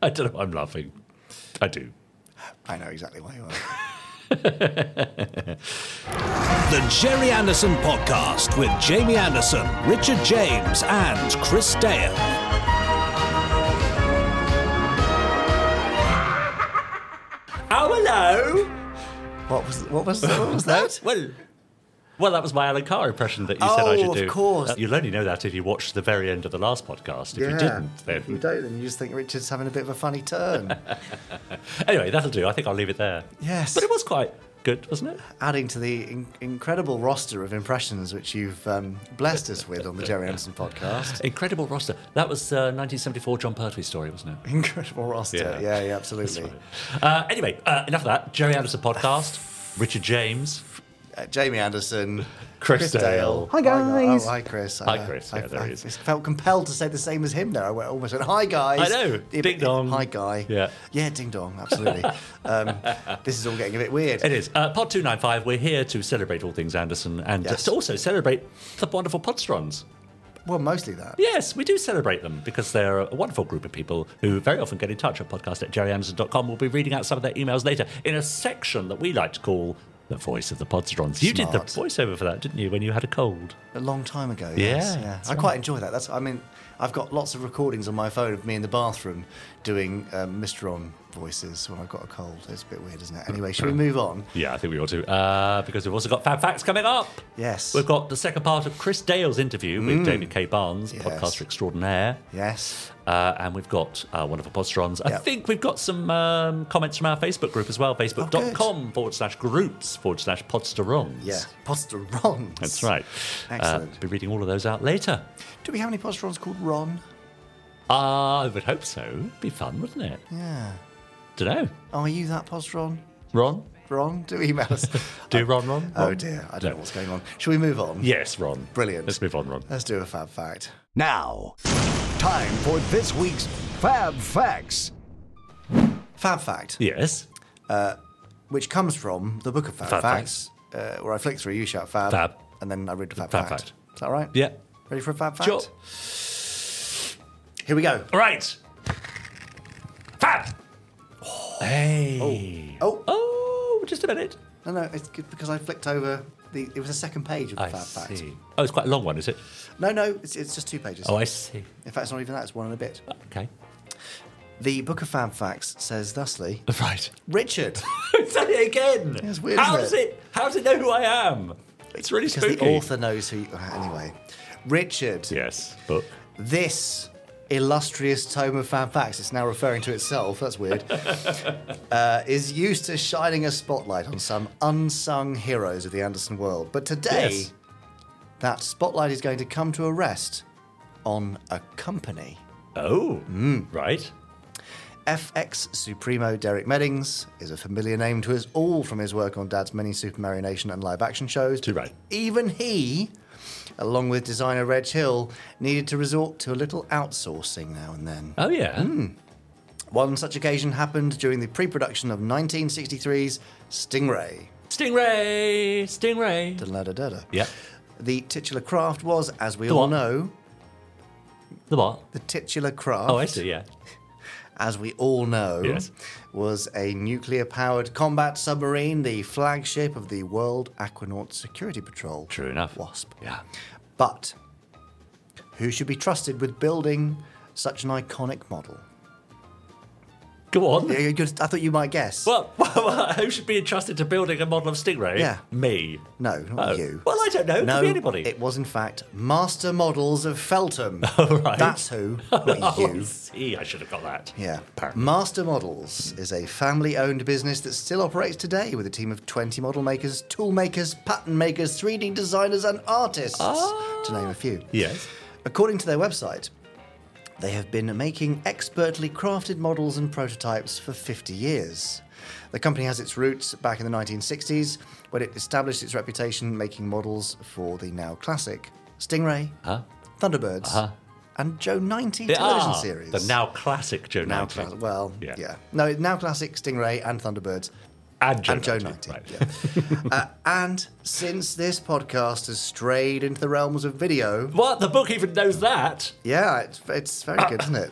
I don't know why I'm laughing. I do. I know exactly why you are. The Gerry Anderson Podcast with Jamie Anderson, Richard James, and Chris Dale. Oh, hello. What was what was what was that? Well, well, that was my Alan Carr impression that you said I should do. Oh, of course. Uh, you'll only know that if you watched the very end of the last podcast. If you didn't, If you then don't, then you just think Richard's having a bit of a funny turn. anyway, that'll do. I think I'll leave it there. Yes. but it was quite good, wasn't it? Adding to the in- incredible roster of impressions which you've um, blessed us with on the Gerry Anderson podcast. Incredible roster. That was uh, 1974 Jon Pertwee story, wasn't it? Incredible roster. Yeah. Yeah, yeah, absolutely. Uh, anyway, uh, enough of that. Gerry Anderson podcast. Richard James. Uh, Jamie Anderson. Chris Dale. Hi guys. Oh, hi Chris. Hi, Chris. Yeah, I, there I he is. felt compelled to say the same as him there. I went, almost went, hi guys. I know. Yeah, Ding but- dong. Hi guy. Yeah. Yeah, ding dong, absolutely. um, this is all getting a bit weird. It is. Uh, Pod 295, we're here to celebrate all things Anderson and Yes. to also celebrate the wonderful Podsterons. Well, mostly that. Yes, we do celebrate them because they're a wonderful group of people who very often get in touch at podcast at gerryanderson.com. We'll be reading out some of their emails later in a section that we like to call the voice of the Podsterons. You did the voiceover for that, didn't you, when you had a cold? A long time ago. Yeah, Yes. Yeah. that's I right. quite enjoy that. That's. I mean, I've got lots of recordings on my phone of me in the bathroom doing um, Mr. On voices when I've got a cold. It's a bit weird, isn't it? Anyway, should we move on? Yeah, I think we ought to, uh, because we've also got Fab Facts coming up. Yes. We've got the second part of Chris Dale's interview with David K. Barnes, Yes. podcaster extraordinaire. Yes. Uh, and we've got uh, wonderful Podsterons. I Yep. think we've got some um, comments from our Facebook group as well, facebook.com forward slash groups forward slash podsterons. Yeah. Posterons. That's right. Excellent. Uh, be reading all of those out later. Do we have any posterons called Ron? Uh, I would hope so. It'd Be fun, wouldn't it? Yeah. Don't know. Oh, are you that postron? Ron? Ron? Do email us. Do Ron, Ron? oh dear, I don't No. know what's going on. Shall we move on? Yes, Ron. Brilliant. Let's move on, Ron. Let's do a fab fact. Now, time for this week's Fab Facts. Fab fact, Yes. which comes from the book of Fab, Fab Facts, uh, where I flick through, you shout fab, Fab. and then I read the fab, Fab fact. fact. Is that right? Yeah. Ready for a fab fact? Sure. Here we go. All right. Fab. Hey. Oh, Oh, oh, just a minute. no, no, it's good because I flicked over the. It was the second page of the I fab fact. see. Oh, it's quite a long one, is it? No, no, it's, it's just two pages. Oh, I see. In fact, it's not even that. It's one and a bit. Okay. The book of Fab Facts says thusly: Right. Richard, Say it again. It's weird, How isn't does it? it? How does it know who I am? It's really because spooky. the author knows who. You, anyway, Richard, Yes. Book. this illustrious tome of Fab Facts, it's now referring to itself, that's weird, uh, is used to shining a spotlight on some unsung heroes of the Anderson world. But today, Yes. that spotlight is going to come to a rest on a company. Oh. Hmm. Right. FX Supremo Derek Meddings is a familiar name to us all from his work on Dad's many Supermarionation and live action shows. Too right. Even he, along with designer Reg Hill, needed to resort to a little outsourcing now and then. Oh yeah. Hmm. One such occasion happened during the pre production of 1963's Stingray. Stingray. Stingray. Da-da-da-da-da. Yeah. The titular craft was, as we The all what? know, The what? the titular craft. Oh, I see. Yeah. as we all know, Yes. Was a nuclear powered combat submarine, the flagship of the World Aquanaut Security Patrol. True enough. WASP. Yeah. But who should be trusted with building such an iconic model? Go on. Yeah, you could- I thought you might guess. Well, well, who should be entrusted to building a model of Stingray? Yeah. Me. No, not Oh. you. Well, I don't know. It no, could be anybody. it was in fact Master Models of Feltham. Oh, right. That's who, not Oh, you. see. I should have got that. Yeah. Apparently. Master Models is a family owned business that still operates today with a team of 20 model makers, tool makers, pattern makers, 3D designers, and artists, ah. to name a few. Yes. According to their website, they have been making expertly crafted models and prototypes for 50 years. The company has its roots back in the 1960s when it established its reputation making models for the now classic Stingray, Huh? Thunderbirds, Uh-huh. and Joe 90 television Ah, series. The now classic Joe Now 90. classic. Well, Yeah. yeah. No, now classic Stingray and Thunderbirds. And Joe and Joe 90, 90. right. yeah. uh, and since this podcast has strayed into the realms of video, What? The book even knows that? yeah, it's, it's very good, isn't it?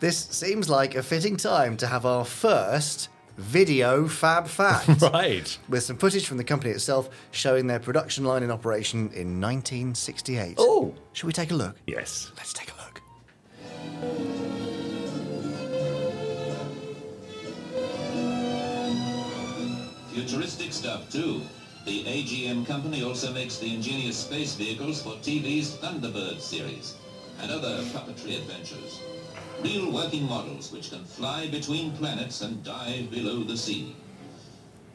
This seems like a fitting time to have our first video fab fact. Right. With some footage from the company itself showing their production line in operation in 1968. Oh. Should we take a look? Yes. Let's take a look. Futuristic stuff, too. The AGM company also makes the ingenious space vehicles for TV's Thunderbird series and other puppetry adventures. Real working models which can fly between planets and dive below the sea.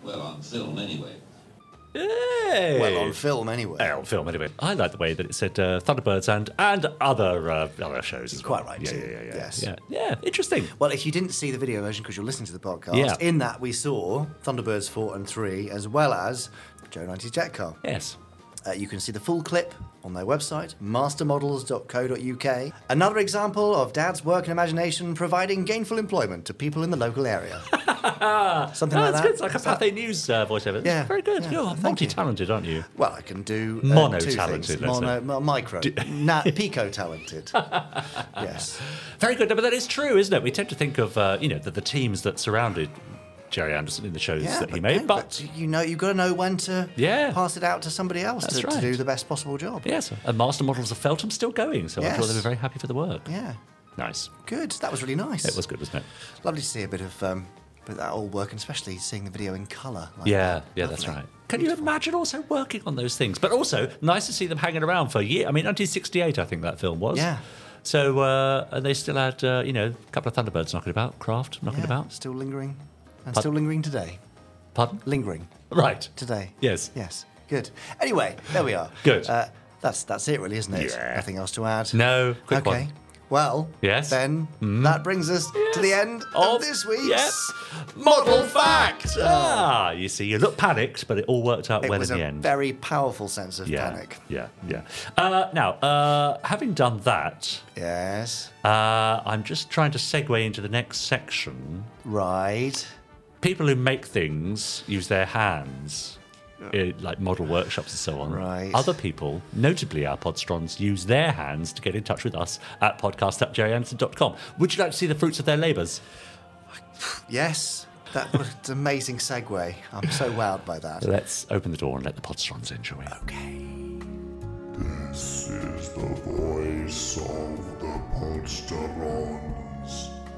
Well, on film anyway. Hey. Well, on film anyway. On film anyway. I like the way that it said uh, Thunderbirds and and other uh, other shows as Quite well. right, Yeah, too. yeah, yeah, yeah. Yes. Yeah, yeah. Interesting. Well, if you didn't see the video version because you're listening to the podcast, Yeah. in that we saw Thunderbirds 4 and 3 as well as Joe 90's Jet Car. Yes. Uh, you can see the full clip on their website, mastermodels.co.uk. Another example of Dad's work and imagination providing gainful employment to people in the local area. Something Oh, like that's that. good. It's like a Pathé News uh, voiceover. Yeah, Very good. yeah, You're multi-talented, aren't you? Well, I can do uh, Mono-talented, two let's things. say. Mono, mo- micro, na- pico-talented. yes. Very good. But that is true, isn't it? We tend to think of uh, you know the, the teams that surrounded Gerry Anderson in the shows Yeah, that he but, made, no, but, you know, you've got to know when to Yeah. pass it out to somebody else to, to do the best possible job. yes, and Master Models of Feltham still going, so I'm sure they were very happy for the work. Yeah. Nice. Good. That was really nice. It was good, wasn't it? Lovely to see a bit of um, of that old work, and especially seeing the video in colour. like Yeah, that. yeah, that's right. Can you imagine also working on those things? But also nice to see them hanging around for a year. I mean, 1968, I think that film was. Yeah. So uh, and they still had, uh, you know, a couple of Thunderbirds knocking about, Craft knocking Yeah, about. Still lingering, and Pardon? still lingering today. Pardon? Lingering Right. today. Yes. Yes. Good. Anyway, there we are. Good. Uh, that's that's it, really, isn't it? Yeah. Nothing else to add. No, quick okay. one. Well. Yes. Then that brings us to the end of, this week's. Yes. Model fact. Ah, you see, you look panicked, but it all worked out It well in the end. very powerful sense of yeah, panic. yeah, yeah. Uh, now, uh, having done that, Yes. uh, I'm just trying to segue into the next section. Right. People who make things use their hands. uh, like model workshops and so on. Right. Other people, notably our podsterons, use their hands to get in touch with us at podcast at gerryanderson.com. Would you like to see the fruits of their labours? Yes. That was an amazing segue. I'm so wowed by that. Let's open the door and let the podstrons in, shall we? Okay. This is the voice of the Podsterons.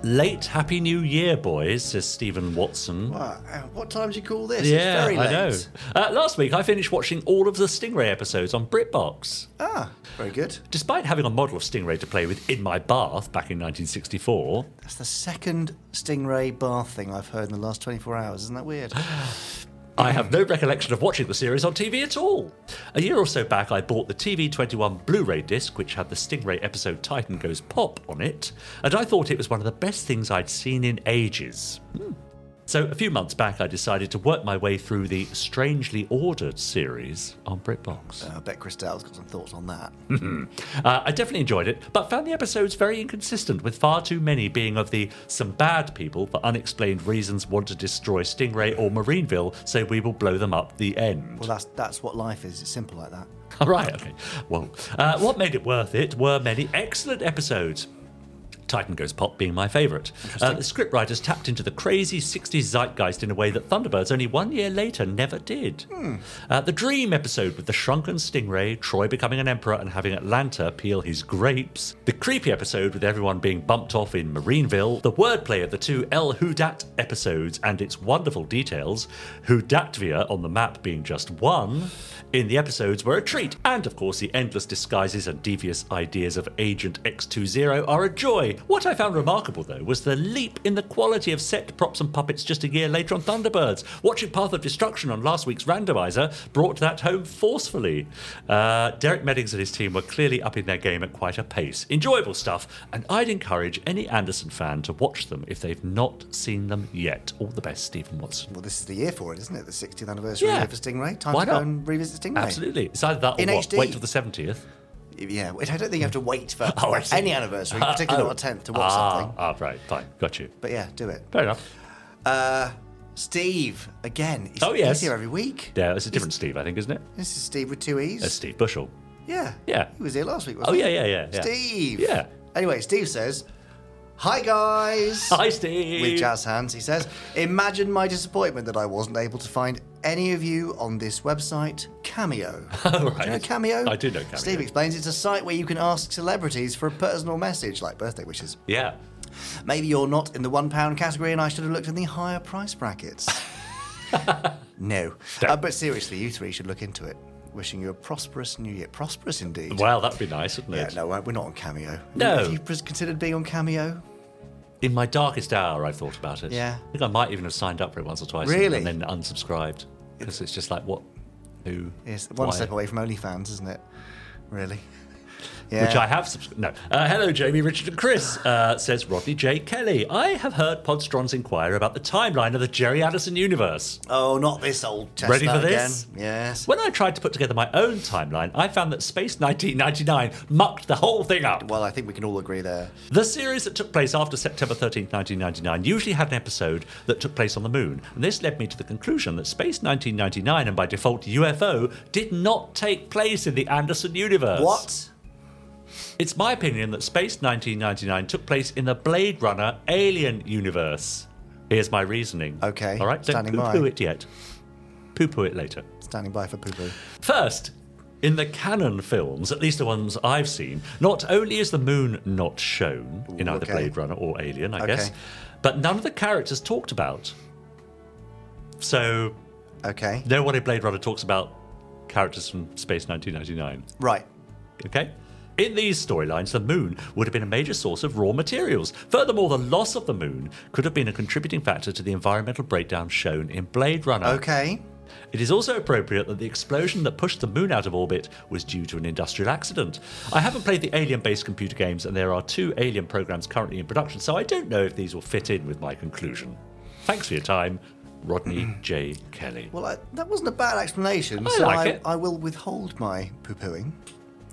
Late Happy New Year, boys, says Stephen Watson. What, uh, what time do you call this? Yeah, it's very late. I know. Uh, last week, I finished watching all of the Stingray episodes on BritBox. Ah, very good. Despite having a model of Stingray to play with in my bath back in 1964, That's the second Stingray bath thing I've heard in the last 24 hours. Isn't that weird? I have no recollection of watching the series on TV at all. A year or so back, I bought the TV21 Blu ray disc, which had the Stingray episode Titan Goes Pop on it, and I thought it was one of the best things I'd seen in ages. Hmm. So, a few months back, I decided to work my way through the Strangely Ordered series on BritBox. Uh, I bet Chris Dale's got some thoughts on that. Uh, I definitely enjoyed it, but found the episodes very inconsistent, with far too many being of the some bad people for unexplained reasons want to destroy Stingray or Marineville, so we will blow them up the end. Well, that's that's what life is. It's simple like that. All right, okay. Well, uh, what made it worth it were many excellent episodes. Titan Goes Pop being my favourite. Uh, the scriptwriters tapped into the crazy 60s zeitgeist in a way that Thunderbirds only one year later never did. Uh, the Dream episode with the shrunken stingray, Troy becoming an emperor and having Atlanta peel his grapes. The creepy episode with everyone being bumped off in Marineville. The wordplay of the two El Hudat episodes and its wonderful details. Hudatvia on the map being just one. In the episodes were a treat, and of course, the endless disguises and devious ideas of Agent X20 are a joy. What I found remarkable, though, was the leap in the quality of set props and puppets just a year later on Thunderbirds. Watching Path of Destruction on last week's randomizer brought that home forcefully. Uh, Derek Meddings and his team were clearly upping their game at quite a pace. Enjoyable stuff, and I'd encourage any Anderson fan to watch them if they've not seen them yet. All the best, Stephen Watson. Well, this is the year for it, isn't it? The 60th anniversary Yeah. for Stingray. Time Why to not? go and revisit Stingray. Absolutely. It's either that or In what? HD. Wait till the 70th. Yeah, I don't think you have to wait for Oh, any anniversary, particularly not a 10th, to watch ah, something. Ah, right, fine, got you. But yeah, do it. Fair enough. Uh, Steve, again. He's, Oh, yes. He's here every week. Yeah, it's a different Steve, I think, isn't it? This is Steve with two E's. Steve Bushell. Yeah. Yeah. He was here last week, Oh, wasn't he? yeah, yeah, yeah, yeah. Steve. Yeah. Anyway, Steve says, Hi, guys. Hi, Steve. With jazz hands, he says, Imagine my disappointment that I wasn't able to find any of you on this website, Cameo. Oh, Do you know. Cameo? I do know Cameo. Steve explains it's a site where you can ask celebrities for a personal message, like birthday wishes. Yeah. Maybe you're not in the one pound category and I should have looked in the higher price brackets. no. Uh, but seriously, you three should look into it. Wishing you a prosperous new year. Prosperous indeed. Well, that'd be nice, wouldn't it? yeah, no, we're not on Cameo. No. Have you considered being on Cameo? In my darkest hour, I've thought about it. Yeah. I think I might even have signed up for it once or twice. Really? And then unsubscribed. Because it's just like, what? Who? Yes, one why? step away from OnlyFans, isn't it? Really? Yeah. Which I have subscribed. No. Uh, hello, Jamie, Richard, and Chris, uh, says Rodney J. Kelly. I have heard Podsterons inquire about the timeline of the Gerry Anderson universe. Oh, not this old chestnut Ready for again. this? Yes. When I tried to put together my own timeline, I found that Space 1999 mucked the whole thing up. Well, I think we can all agree there. The series that took place after September 13th, 1999 usually had an episode that took place on the moon, and this led me to the conclusion that Space 1999 and by default UFO did not take place in the Anderson universe. What? It's my opinion that Space 1999 took place in the Blade Runner Alien universe. Here's my reasoning. Okay, All right, don't standing poo-poo by. it yet. Poo-poo it later. Standing by for poo poo. First, in the canon films, at least the ones I've seen, not only is the moon not shown in either okay. Blade Runner or Alien, I guess, but none of the characters talked about. So, Okay. no one in Blade Runner talks about characters from Space 1999. Right. Okay? In these storylines, the moon would have been a major source of raw materials. Furthermore, the loss of the moon could have been a contributing factor to the environmental breakdown shown in Blade Runner. Okay. It is also appropriate that the explosion that pushed the moon out of orbit was due to an industrial accident. I haven't played the alien based computer games, and there are two alien programs currently in production, so I don't know if these will fit in with my conclusion. Thanks for your time, Rodney J. Kelly. Well, I, that wasn't a bad explanation. I so like I, it. I will withhold my poo pooing.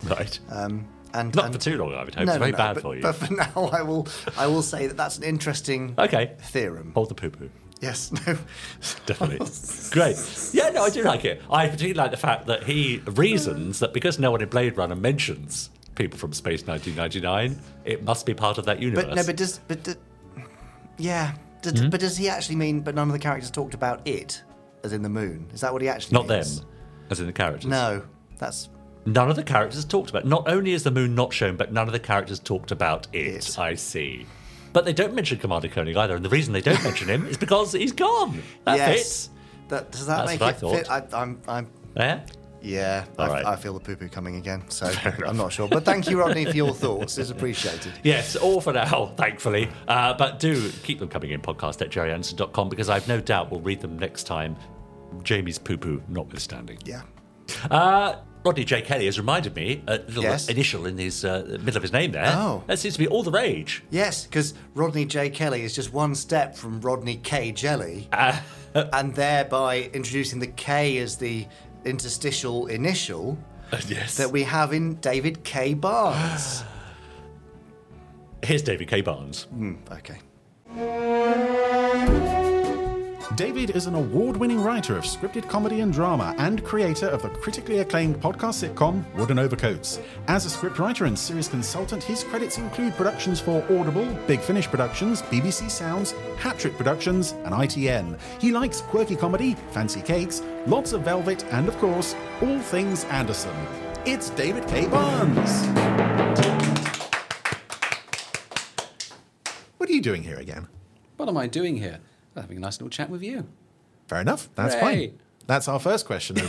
Right. Um, and, Not and- for too long, I would hope. No, it's very no, bad but, for you. But for now, I will. I will say that that's an interesting Okay. theorem. Hold the poo poo. Yes. No. Definitely. Great. Yeah, no, I do like it. I particularly like the fact that he reasons that because no one in Blade Runner mentions people from Space 1999, it must be part of that universe. But no. But does. But do- yeah. Does, Hmm? But does he actually mean? But none of the characters talked about it, as in the moon. Is that what he actually Not them, as in the characters. No. That's None of the characters talked about. Not only is the moon not shown, but none of the characters talked about it. It. I see. But they don't mention Commander Koenig either, and the reason they don't mention him is because he's gone. That yes. fits. That does that That's make what I it fit? thought. I, I'm. I'm. Yeah. Yeah. I, right. I feel the poo poo coming again. So I'm not sure. But thank you, Rodney, for your thoughts. It's appreciated. Yes, all for now, thankfully. Uh, but do keep them coming in podcast at gerryanderson.com because I've no doubt we'll read them next time, Jamie's poo poo notwithstanding. Yeah. Uh, Rodney J. Kelly has reminded me, a little Yes. initial in his uh, middle of his name there. Oh. That seems to be all the rage. Yes, because Rodney J. Kelly is just one step from Rodney K. Jelly, Uh, and thereby introducing the K as the interstitial initial yes. that we have in David K. Barnes. Here's David K. Barnes. Hmm, okay. David is an award winning writer of scripted comedy and drama and creator of the critically acclaimed podcast sitcom Wooden Overcoats. As a scriptwriter and series consultant, his credits include productions for Audible, Big Finish Productions, BBC Sounds, Hat Trick Productions, and ITN. He likes quirky comedy, fancy cakes, lots of velvet, and of course, all things Anderson. It's David K. Barnes. What are you doing here again? What am I doing here? Having a nice little chat with you. Fair enough. That's Hooray. fine. That's our first question.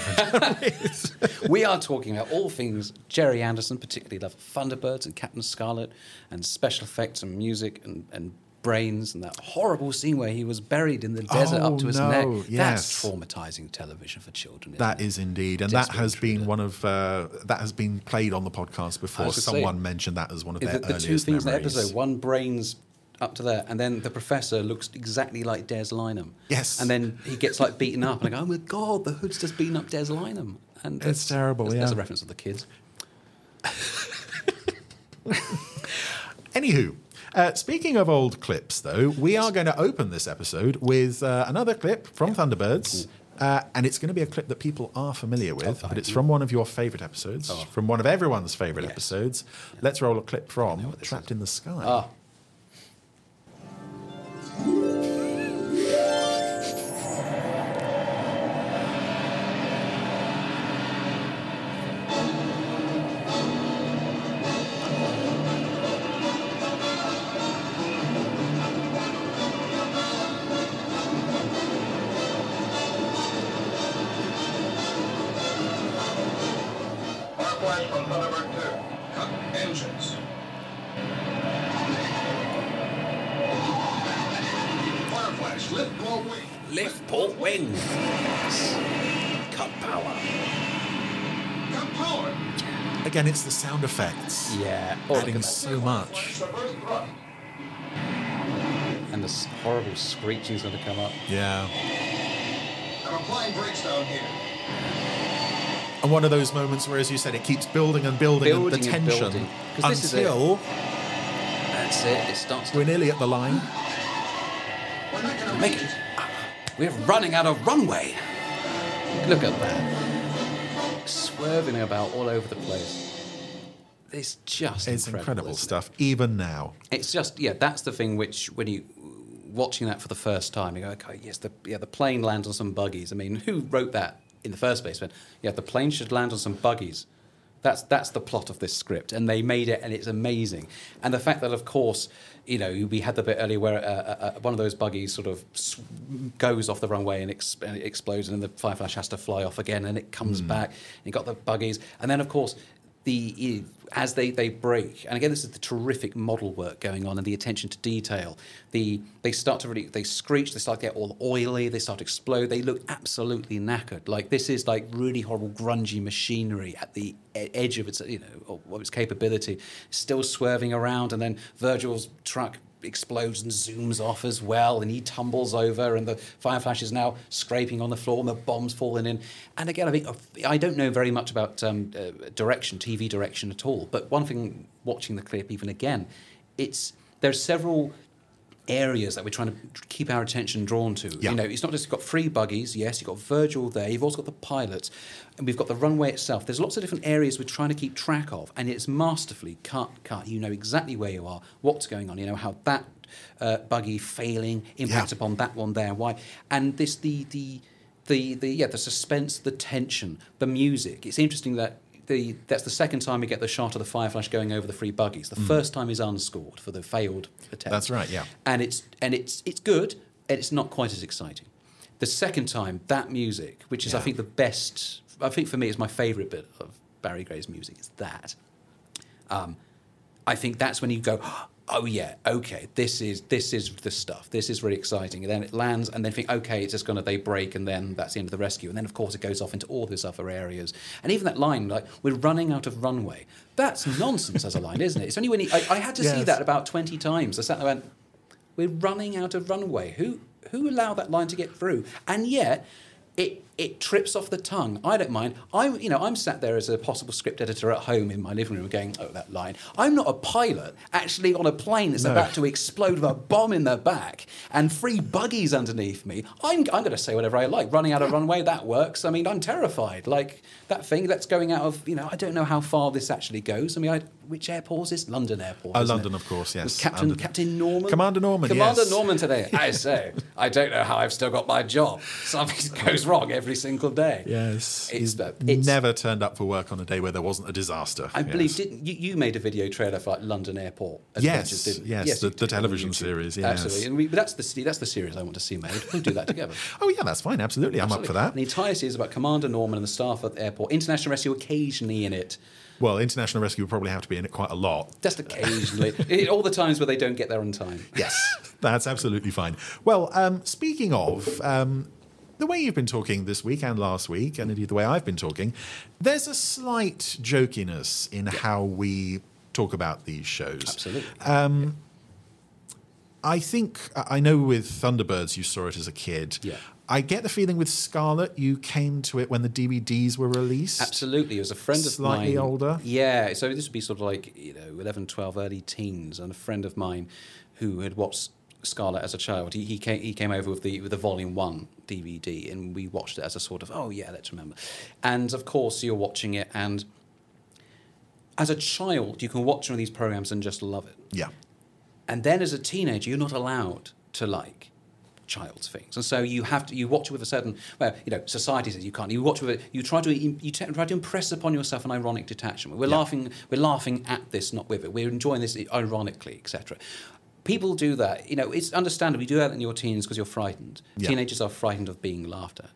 we are talking about all things Gerry Anderson, particularly love of Thunderbirds and Captain Scarlet, and special effects and music and, and brains, and that horrible scene where he was buried in the desert Oh, up to his no, neck. yes. That's traumatizing television for children. That it? is indeed, and that Desperate has been one of uh, that has been played on the podcast before. gonna say, Someone mentioned that as one of their the, the two things in the episode one brains up to there. And then the professor looks exactly like des lynam. Yes. and then he gets like beaten up. And i go oh my god the hood's just beaten up des lynam. And It's that's- terrible, that's, that's a reference to the kids. Anywho, uh, speaking of old clips, though, we are going to open this episode with uh, another clip from Thunderbirds. Uh, and it's going to be a clip that people are familiar with, but it's from one of your favourite episodes, from one of everyone's favourite Yes. episodes. Let's roll a clip from Trapped in the Sky. ah Thank you. Sound effects. Yeah. Oh, adding so much. And this horrible screeching's going to come up. Yeah. I'm applying brakes down here. And one of those moments where, as you said, it keeps building and building, and Building the tension building. 'Cause this is it. until That's it. It starts we're nearly at the line. We're not gonna Make make it. it. We're running out of runway. Look at that. Swerving about all over the place. It's just It's incredible, incredible isn't it? stuff, even now. It's just yeah, that's the thing which when you watching that for the first time, you go, okay, yes, the yeah, the plane lands on some buggies. I mean, who wrote that in the first place? But yeah, the plane should land on some buggies. That's that's the plot of this script, and they made it, and it's amazing. And the fact that, of course, you know, we had the bit earlier where uh, uh, uh, one of those buggies sort of sw- goes off the runway and, ex- and it explodes, and then the Fireflash has to fly off again, and it comes back. And you got the buggies, and then of course the as they, they break, and again, this is the terrific model work going on and the attention to detail. The they start to really they screech, they start to get all oily, they start to explode. They look absolutely knackered. Like this is like really horrible grungy machinery at the edge of its you know of its capability, still swerving around, and then Virgil's truck explodes and zooms off as well, and he tumbles over, and the fire flash is now scraping on the floor, and the bombs falling in. And again, I think I don't know very much about um, uh, direction, TV direction at all. But one thing, watching the clip even again, it's there's several areas that we're trying to keep our attention drawn to. Yeah. You know, it's not just you've got three buggies, yes, you've got Virgil there, you've also got the pilots, and we've got the runway itself. There's lots of different areas we're trying to keep track of, and it's masterfully cut, cut. You know exactly where you are, what's going on, you know how that uh, buggy failing impacts Yeah. upon that one there, why. And this, the, the, the, the, yeah, the suspense, the tension, the music. It's interesting that the, that's the second time we get the shot of the Fireflash going over the three buggies. The first time is unscored for the failed attempt. Mm. That's right, yeah. And it's and it's it's good. and It's not quite as exciting. The second time, that music, which is I think the best. I think for me, it's my favourite bit of Barry Gray's music. Is that. Um, I think that's when you go, oh yeah, okay, this is this is the stuff. This is really exciting. And then it lands, and then think, okay, it's just gonna they break, and then that's the end of the rescue. And then of course it goes off into all these other areas. And even that line, like we're running out of runway, that's nonsense as a line, isn't it? It's only when he, I, I had to see that about twenty times. I sat there and went, we're running out of runway. Who who allowed that line to get through? And yet. It, it trips off the tongue. I don't mind. I'm you know I'm sat there as a possible script editor at home in my living room going oh that line. I'm not a pilot actually on a plane that's No. about to explode with a bomb in the back and three buggies underneath me. I'm I'm going to say whatever I like. Running out of runway that works. I mean I'm terrified. Like that thing that's going out of you know I don't know how far this actually goes. I mean I, which airport is this? London Airport. Oh, London, it? of course, yes. With Captain London. Captain Norman. Commander Norman, Commander yes. Norman today. I say, I don't know how I've still got my job. Something goes wrong every single day. Yes. It's, He's it's- never turned up for work on a day where there wasn't a disaster. I believe didn't you, you made a video trailer for like London Airport Yes, didn't you? yes, the- the television series, yes. Absolutely. And we, but that's the that's the series I want to see made. We'll do that together. Oh, yeah, that's fine. Absolutely. I'm up for that. And the entire series is about Commander Norman and the staff at the airport. International Rescue occasionally in it. Well, International Rescue will probably have to be in it quite a lot. Just occasionally. All the times where they don't get there on time. Yes, that's absolutely fine. Well, um, speaking of um, the way you've been talking this week and last week, and indeed the way I've been talking, there's a slight jokiness in how we talk about these shows. Absolutely. Um, I think I know with Thunderbirds you saw it as a kid. Yeah. I get the feeling with Scarlet you came to it when the DVDs were released. Absolutely. It was a friend of Slightly mine. Slightly older? Yeah. So this would be sort of like, you know, 11, 12, early teens. And a friend of mine who had watched Scarlet as a child, he, he, came, he came over with the, with the Volume 1 DVD and we watched it as a sort of, oh, yeah, let's remember. And of course, you're watching it. And as a child, you can watch one of these programs and just love it. Yeah. And then as a teenager, you're not allowed to like child's things, and so you have to you watch it with a certain well, you know, society says you can't. You watch with it. You try to you t- try to impress upon yourself an ironic detachment. We're Yeah. laughing. We're laughing at this, not with it. We're enjoying this ironically, etc. people do that. You know, it's understandable. You do that in your teens because you're frightened. Yeah. Teenagers are frightened of being laughed at,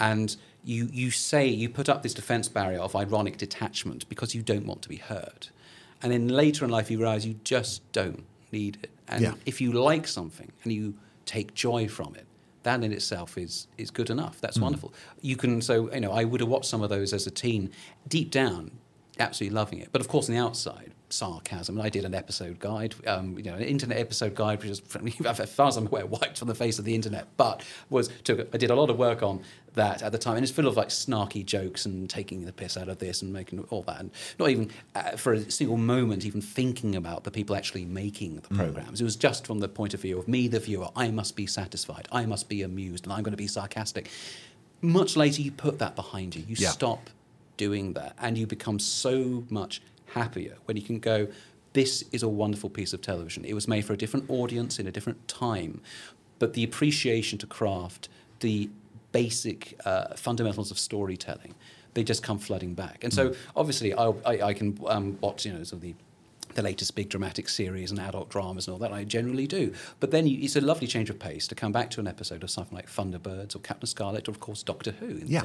and you you say you put up this defense barrier of ironic detachment because you don't want to be hurt, and then later in life you realize you just don't need it. And Yeah. if you like something and you take joy from it, that in itself is is good enough. That's hmm. wonderful. You can so you know I would have watched some of those as a teen, deep down, absolutely loving it. But of course, on the outside, sarcasm. And I did an episode guide, um, you know, an internet episode guide, which is, as far as I'm aware, wiped from the face of the internet. But was took I did a lot of work on that at the time, and it's full of like snarky jokes and taking the piss out of this and making all that, and not even uh, for a single moment even thinking about the people actually making the programs. It was just from the point of view of me, the viewer. I must be satisfied. I must be amused, and I'm going to be sarcastic. Much later, you put that behind you. You Yeah. stop doing that, and you become so much happier when you can go. This is a wonderful piece of television. It was made for a different audience in a different time, but the appreciation to craft, the basic uh, fundamentals of storytelling, they just come flooding back. And so, obviously, I, I, I can um, watch, you know, sort of the the latest big dramatic series and adult dramas and all that. I generally do. But then you, it's a lovely change of pace to come back to an episode of something like Thunderbirds or Captain Scarlet or, of course, Doctor Who. in the Yeah.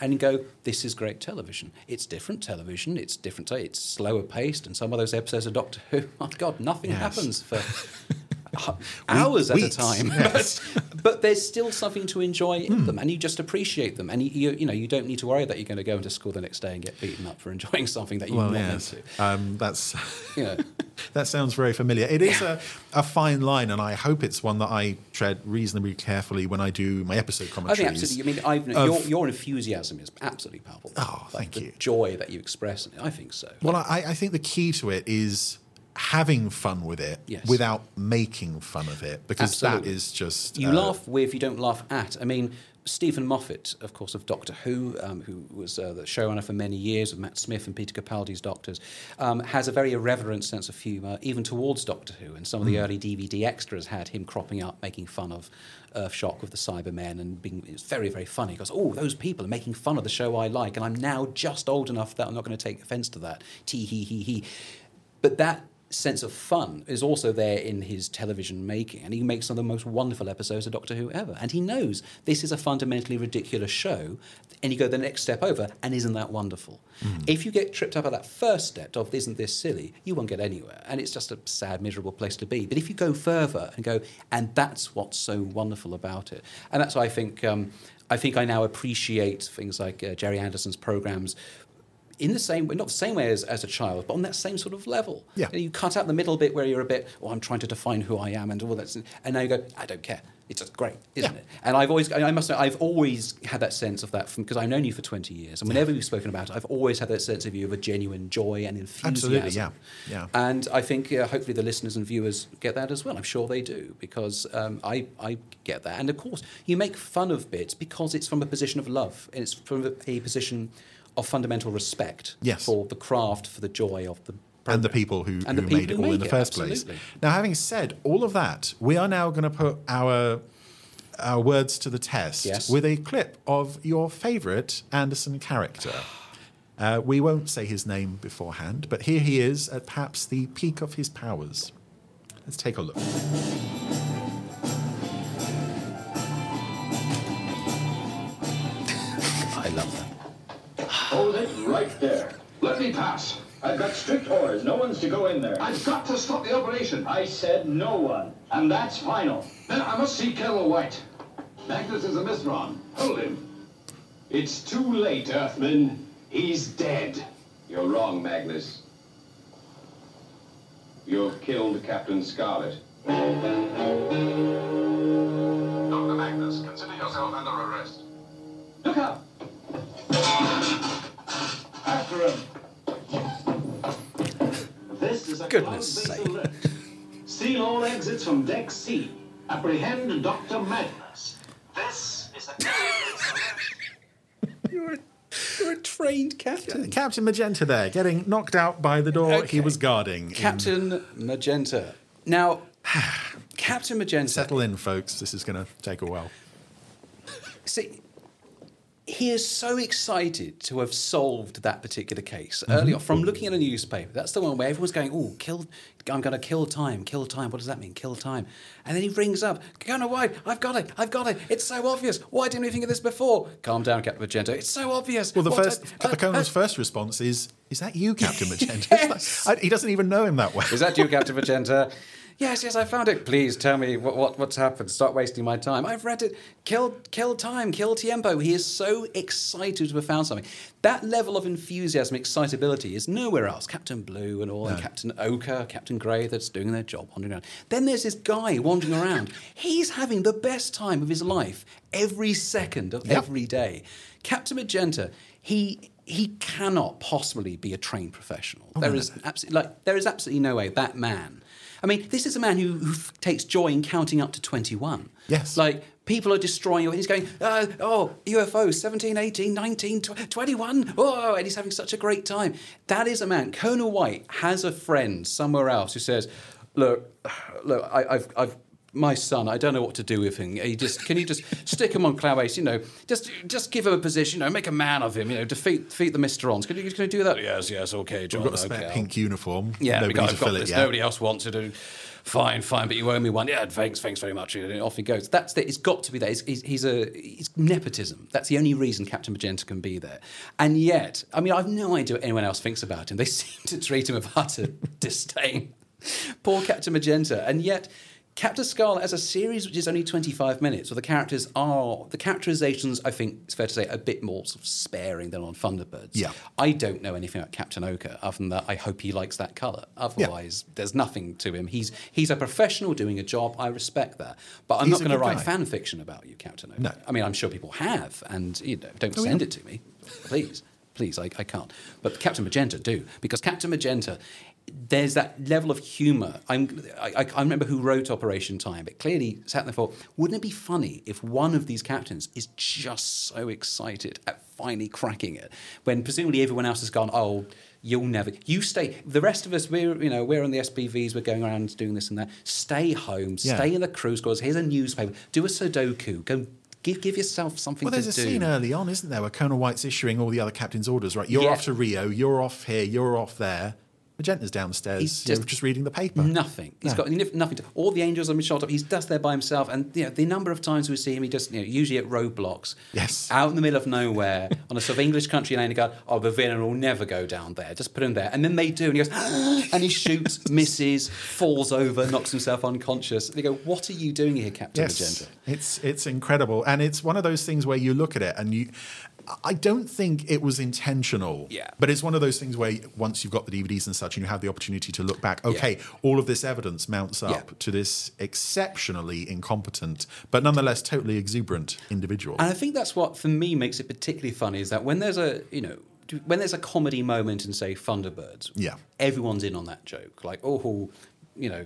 And go, this is great television. It's different television. It's different. It's slower paced. And some of those episodes of Doctor Who, my God, nothing Yes. happens for hours at weeks, a time. yes. But, there's still something to enjoy in them, and you just appreciate them. And you, you, you know, you don't need to worry that you're going to go into school the next day and get beaten up for enjoying something that you're Well, yes. to. Um, that's You know. that sounds very familiar. It is a, a fine line, and I hope it's one that I tread reasonably carefully when I do my episode I commentaries. think absolutely. I mean, I've, your, your enthusiasm is absolutely palpable. Oh, Like thank the you. Joy that you express in it. I think so. Well, I, I think the key to it is having fun with it Yes. without making fun of it, because that Absolutely. is just You uh, laugh with, you don't laugh at. I mean, Steven Moffat, of course, of Doctor Who, um, who was uh, the showrunner for many years with Matt Smith and Peter Capaldi's Doctors, um, has a very irreverent sense of humour, even towards Doctor Who. And some of the Hmm. early DVD extras had him cropping up, making fun of Earthshock with the Cybermen, and being it's very, very funny. Because oh, those people are making fun of the show I like, and I'm now just old enough that I'm not going to take offence to that. Tee hee hee hee. But that sense of fun is also there in his television making, and he makes some of the most wonderful episodes of Doctor Who ever. And he knows this is a fundamentally ridiculous show, and you go the next step over, and isn't that wonderful? If you get tripped up at that first step of isn't this silly, you won't get anywhere, and it's just a sad, miserable place to be. But if you go further and go, and that's what's so wonderful about it, and that's why I think. Um, I think I now appreciate things like uh, Gerry Anderson's programs in the same way, not the same way as, as a child, but on that same sort of level. Yeah. You, know, you cut out the middle bit where you're a bit, oh, I'm trying to define who I am and all that. And now you go, I don't care. It's just great, isn't Yeah. it? And I've always, I must say, I've always had that sense of that from because I've known you for 20 years. And whenever we've spoken about it, I've always had that sense of you of a genuine joy and enthusiasm. Absolutely, yeah, yeah. And I think uh, hopefully the listeners and viewers get that as well. I'm sure they do because um, I, I get that. And of course, you make fun of bits because it's from a position of love. And it's from a, a position of fundamental respect Yes. for the craft, for the joy of the and the people who, And the people made it who all in the first absolutely. place. Now, having said all of that, we are now going to put our our words to the test Yes. with a clip of your favourite Anderson character. Uh, we won't say his name beforehand, but here he is at perhaps the peak of his powers. Let's take a look. Hold it right there. Let me pass. I've got strict orders. No one's to go in there. I've got to stop the operation. I said no one. And that's final. Then I must see Colonel White. Magnus is a Mysteron. Hold him. It's too late, Earthman. He's dead. You're wrong, Magnus. You've killed Captain Scarlet. Dr. Magnus, consider yourself under arrest. Goodness sake. alert. Seal all exits from Deck C. Apprehend Dr. Magnus. This is a. You're a, you're a trained captain. Captain Magenta there, getting knocked out by the door he was guarding. in- Captain Magenta. Now, Captain Magenta. Settle in, folks. This is going to take a while. See, he is so excited to have solved that particular case Mm-hmm. early on from looking at a newspaper. That's the one where everyone's going, "Oh, kill! I'm going to kill time, kill time." What does that mean, kill time? And then he rings up, "Colonel White, I've got it, I've got it. It's so obvious. Why didn't we think of this before?" Calm down, Captain Magenta. It's so obvious. Well, the What first, the uh, Colonel's uh, first response is, "Is that you, Captain Magenta?" Yes. He doesn't even know him that well. Is that you, Captain Magenta? Yes, yes, I found it. Please tell me what, what what's happened. Stop wasting my time. I've read it. Kill, kill time, kill tiempo. He is so excited to have found something. That level of enthusiasm, excitability is nowhere else. Captain Blue and all, and Captain Ochre, Captain Grey, that's doing their job, wandering around. Then there's this guy wandering around. He's having the best time of his life every second of Yep. every day. Captain Magenta, he he cannot possibly be a trained professional. Oh, there is absolutely like there is absolutely no way that man. I mean, this is a man who, who takes joy in counting up to 21. Yes. Like, people are destroying you, he's going, uh, oh, UFOs, 17, 18, 19, tw- 21, oh, and he's having such a great time. That is a man. Colonel White has a friend somewhere else who says, look, look, I, I've, I've, my son, I don't know what to do with him. He just can you just stick him on Cloudbase, you know, just just give him a position, you know, make a man of him, you know, defeat defeat the Mysterons. Can you can you do that? Yes, yes, okay, John. We've got a spare okay. pink uniform. Yeah, nobody because to I've got fill this. it yet. Nobody else wants to do. Fine, fine, but you owe me one. Yeah, thanks, thanks very much. And off he goes. That's the, it's got to be there. He's, he's, he's a it's nepotism. That's the only reason Captain Magenta can be there. And yet, I mean, I've no idea what anyone else thinks about him. They seem to treat him with utter disdain. Poor Captain Magenta, and yet. Captain Scarlet as a series which is only 25 minutes, where the characters are, the characterizations, I think it's fair to say, a bit more sort of sparing than on Thunderbirds. Yeah. I don't know anything about Captain Ochre other than that I hope he likes that colour. Otherwise, there's nothing to him. He's he's a professional doing a job. I respect that. But I'm He's not going to write guy. fan fiction about you, Captain Ochre. No. I mean, I'm sure people have, and you know, don't Oh, send yeah. it to me, please. Please, I, I can't. But Captain Magenta do because Captain Magenta, there's that level of humour. I'm, I, I, I remember who wrote Operation Time, but clearly sat there for. Wouldn't it be funny if one of these captains is just so excited at finally cracking it when presumably everyone else has gone, oh. You'll never. You stay. The rest of us, we're you know we're on the SPVs. We're going around doing this and that. Stay home. Yeah. Stay in the cruise squads. Here's a newspaper. Do a Sudoku. Go give give yourself something to do. Well, there's a do. scene early on, isn't there, where Colonel White's issuing all the other captains' orders, right? You're Yeah. off to Rio, you're off here, you're off there. Magenta's downstairs, just- just reading the paper. Nothing. He's No. got nothing to. All the angels have been shot up. He's just there by himself, and you know the number of times we see him, he just you know usually at roadblocks, Yes. out in the middle of nowhere on a sort of English country lane. And go, oh, the villain will never go down there. Just put him there, and then they do, and he goes, and he shoots, misses, falls over, knocks himself unconscious. And they go, what are you doing here, Captain Yes, Magenta? it's it's incredible, and it's one of those things where you look at it and you. I don't think it was intentional. Yeah. But it's one of those things where once you've got the DVDs and such, and you have the opportunity to look back. Okay, all of this evidence mounts up Yeah. to this exceptionally incompetent, but nonetheless totally exuberant individual. And I think that's what, for me, makes it particularly funny is that when there's a, you know, when there's a comedy moment in, say, Thunderbirds, Yeah. everyone's in on that joke. Like, oh, you know,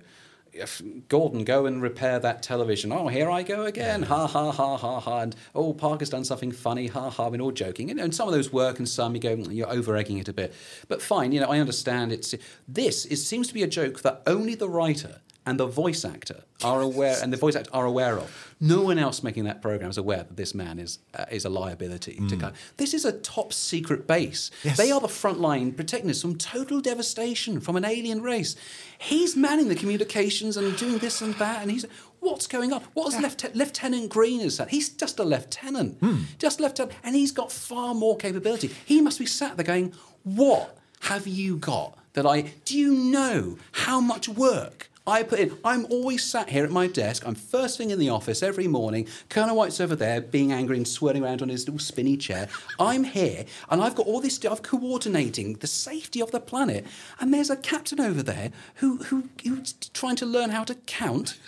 Gordon, go and repair that television. Oh, here I go again. Ha, ha, ha, ha, ha. And, oh, Parker's done something funny. Ha, ha. We're all joking. And, and some of those work and some you go, "Mm, you're over egging it a bit. But fine, you know, I understand it's. This is, seems to be a joke that only the writer and the voice actor are aware, and the voice actor are aware of. No one else making that program is aware that this man is uh, is a liability. To kind this is a top secret base. Yes. They are the front line protecting us from total devastation from an alien race. He's manning the communications and doing this and that, and he's what's going on? What is Lieutenant, Lieutenant Green is that? He's just a lieutenant, just lieutenant, and he's got far more capability. He must be sat there going, "What have you got that I? Do you know how much work?" I put in. I'm always sat here at my desk. I'm first thing in the office every morning. Colonel White's over there, being angry and swirling around on his little spinny chair. I'm here, and I've got all this stuff coordinating the safety of the planet. And there's a captain over there who, who who's trying to learn how to count.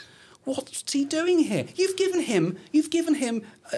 What's he doing here? You've given him. You've given him a,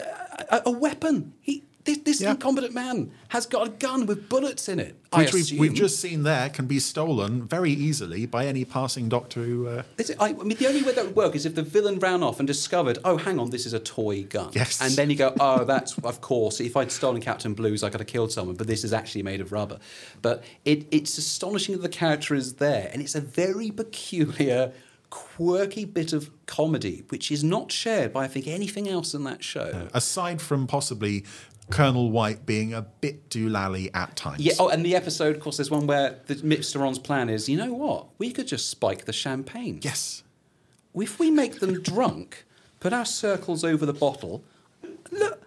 a, a weapon. He. This, this Yeah. incompetent man has got a gun with bullets in it. Which we've, we've just seen there can be stolen very easily by any passing doctor who. Uh, Is it, I, I mean, the only way that would work is if the villain ran off and discovered, oh, hang on, this is a toy gun. Yes. And then you go, oh, that's, of course, if I'd stolen Captain Blues, I could have killed someone, but this is actually made of rubber. But it, it's astonishing that the character is there, and it's a very peculiar quirky bit of comedy, which is not shared by I think anything else in that show. Aside from possibly Colonel White being a bit doolally at times. Yeah. Oh, and the episode, of course, there's one where the, Mysteron's plan is, you know what? We could just spike the champagne. Yes. If we make them drunk, put our circles over the bottle, look,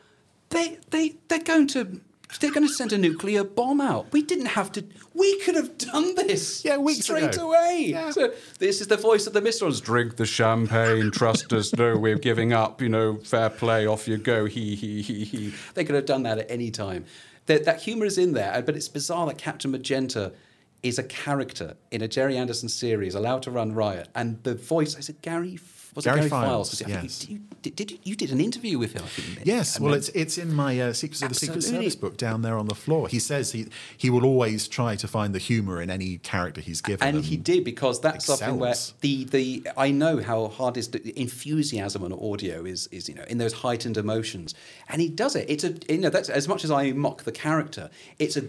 they they they're going to they're going to send a nuclear bomb out. We didn't have to. We could have done this. Yeah, weeks straight ago. away. So this is the voice of the. Ron's. Drink the champagne. Trust us. No, we're giving up. You know, fair play. Off you go. He he he he. They could have done that at any time. That that humour is in there, but it's bizarre that Captain Magenta is a character in a Gerry Anderson series allowed to run riot, and the voice is it Gary? Was Gary it Gary Files, Was it? I think yes. you, did, did you, you did an interview with him? I think, Yes, well, it's it's in my uh, Secrets of the Secret Service book down there on the floor. He says he he will always try to find the humour in any character he's given. and he did because that's something where the the I know how hard is the enthusiasm on audio is is you know in those heightened emotions, and he does it. It's a you know that's as much as I mock the character, it's a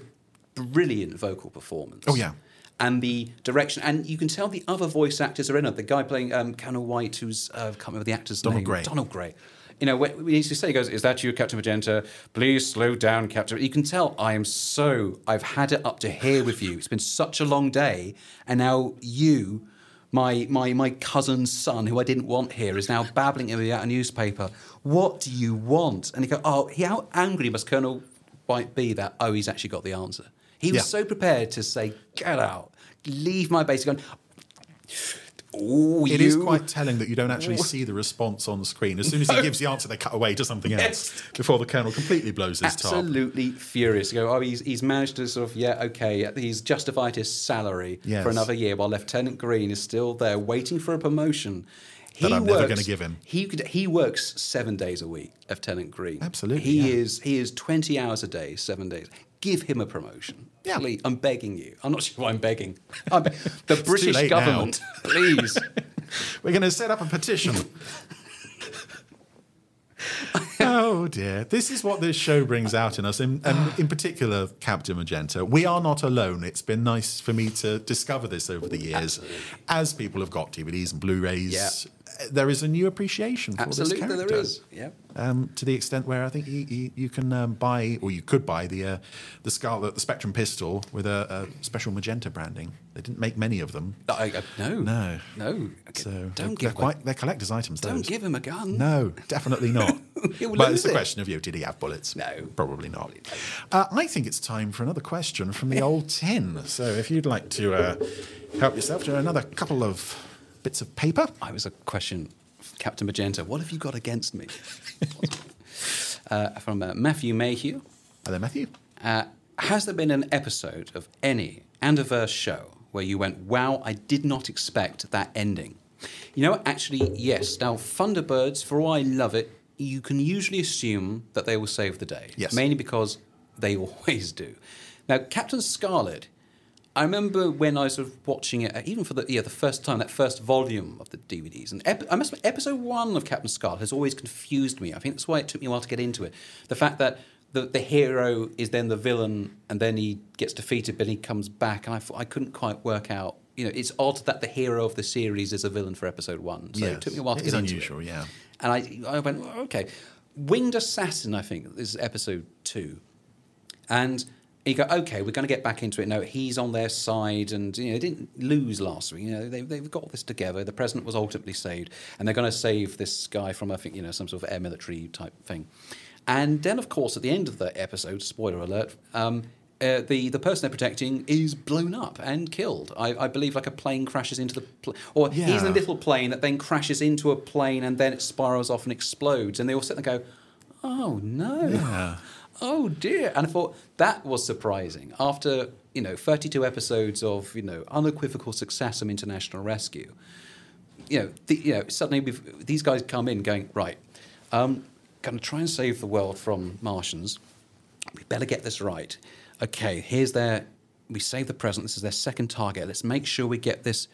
brilliant vocal performance. Oh, yeah. And the direction, and you can tell the other voice actors are in it. The guy playing um, Colonel White, who's uh, I can't remember the actor's Donald name. Gray. Donald Gray. You know, when when he used to say, he goes, Is that you, Captain Magenta? Please slow down, Captain. You can tell I am so, I've had it up to here with you. It's been such a long day. And now you, my, my, my cousin's son, who I didn't want here, is now babbling at me out a newspaper. What do you want? And he go, Oh, how angry must Colonel White be that, oh, he's actually got the answer? He was Yeah. so prepared to say, Get out, leave my base. Going, It you. is quite telling that you don't actually see the response on the screen. As soon as he gives the answer, they cut away to something else Yes. before the colonel completely blows his top. absolutely furious. You go, oh, he's, he's managed to sort of, yeah, okay, he's justified his salary Yes. for another year while Lieutenant Green is still there waiting for a promotion. That I'm never gonna give him. He could, he works seven days a week, Lieutenant Green. Absolutely, he yeah. is he is twenty hours a day, seven days. Give him a promotion. Yeah. Please, I'm begging you. I'm not sure why I'm begging. I'm be- the British government, please. We're going to set up a petition. oh dear. This is what this show brings out in us, in, and in particular, Captain Magenta. We are not alone. It's been nice for me to discover this over the years. As people have got DVDs and Blu rays, Yeah. There is a new appreciation for this Absolutely, character. there is. Yeah. Um, to the extent where I think you, you, you can um, buy, or you could buy the uh, the Scarlet, the Spectrum pistol with a, a special magenta branding. They didn't make many of them. I, I, no, No. no. So don't they're, give they're him- quite they're collector's items. Don't those. give him a gun. No, definitely not. But it's a question of you. Did he have bullets? No. probably not. Uh, I think it's time for another question from the old tin. So if you'd like to uh, help yourself to another couple of bits of paper. I was a question, Captain Magenta. What have you got against me? uh, from uh, Matthew Mayhew. Hello, Matthew. Uh, has there been an episode of any Anderverse show where you went, wow, I did not expect that ending? You know, what? actually, yes. Now, Thunderbirds, for all I love it, you can usually assume that they will save the day. Yes. Mainly because they always do. Now, Captain Scarlet, I remember when I was sort of watching it, uh, even for the yeah the first time, that first volume of the DVDs, and ep- I must admit, episode one of Captain Scarlet has always confused me. I think that's why it took me a while to get into it. The fact that the, the hero is then the villain, and then he gets defeated, but he comes back, and I thought I couldn't quite work out. You know, it's odd that the hero of the series is a villain for episode one. So it took me a while to It get into unusual, it. yeah. And I, I went, "Oh, okay. Winged Assassin, I think, this is episode two. And you go, okay, we're going to get back into it. No, he's on their side, and you know, they didn't lose last week. You know, they, they've got this together. The president was ultimately saved, and they're going to save this guy from, I think, you know, some sort of air military type thing. And then, of course, at the end of the episode, spoiler alert, um, uh, the the person they're protecting is blown up and killed. I, I believe like a plane crashes into the pl- or he's in a little plane that then crashes into a plane and then it spirals off and explodes. And they all sit there and go, "Oh no!" Yeah. Oh dear. And I thought that was surprising. After, you know, 32 episodes of, you know, unequivocal success from International Rescue, you know, the, you know suddenly we've, these guys come in going, right, um, going to try and save the world from Martians. We better get this right. Okay, here's their, we save the present. This is their second target. Let's make sure we get this.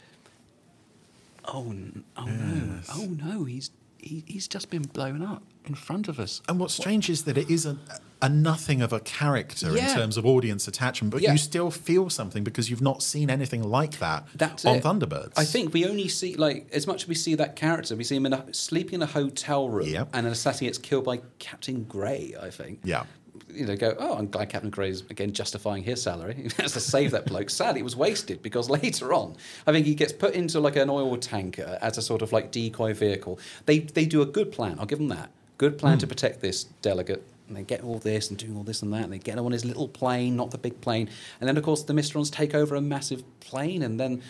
Oh, oh no. Oh no, he's, he, he's just been blown up in front of us. And what's strange is that it is a, a nothing of a character in terms of audience attachment, but Yeah. you still feel something because you've not seen anything like that That's on it. Thunderbirds. I think we only see like as much as we see that character, we see him in a, sleeping in a hotel room, Yep. and an assassin gets killed by Captain Grey. I think. Yeah. You know, go. Oh, I'm glad Captain Grey is again justifying his salary. He has to save that bloke. Sadly, it was wasted because later on, I think he gets put into like an oil tanker as a sort of like decoy vehicle. They they do a good plan. I'll give them that. Good plan to hmm. protect this delegate. And they get all this and doing all this and that. And they get on his little plane, not the big plane. And then, of course, the Mysterons take over a massive plane. And then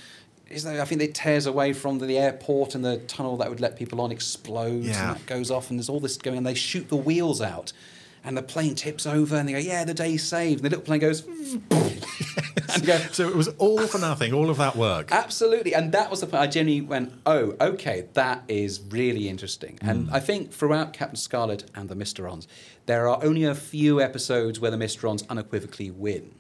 is there, I think it tears away from the airport and the tunnel that would let people on explodes. Yeah. And that goes off. And there's all this going on. They shoot the wheels out. And the plane tips over. And they go, yeah, the day's saved. And the little plane goes, and go, so it was all for nothing, all of that work. Absolutely, and that was the point. I genuinely went, "Oh, okay, that is really interesting." And Hmm. I think throughout Captain Scarlet and the Mysterons, there are only a few episodes where the Mysterons unequivocally win.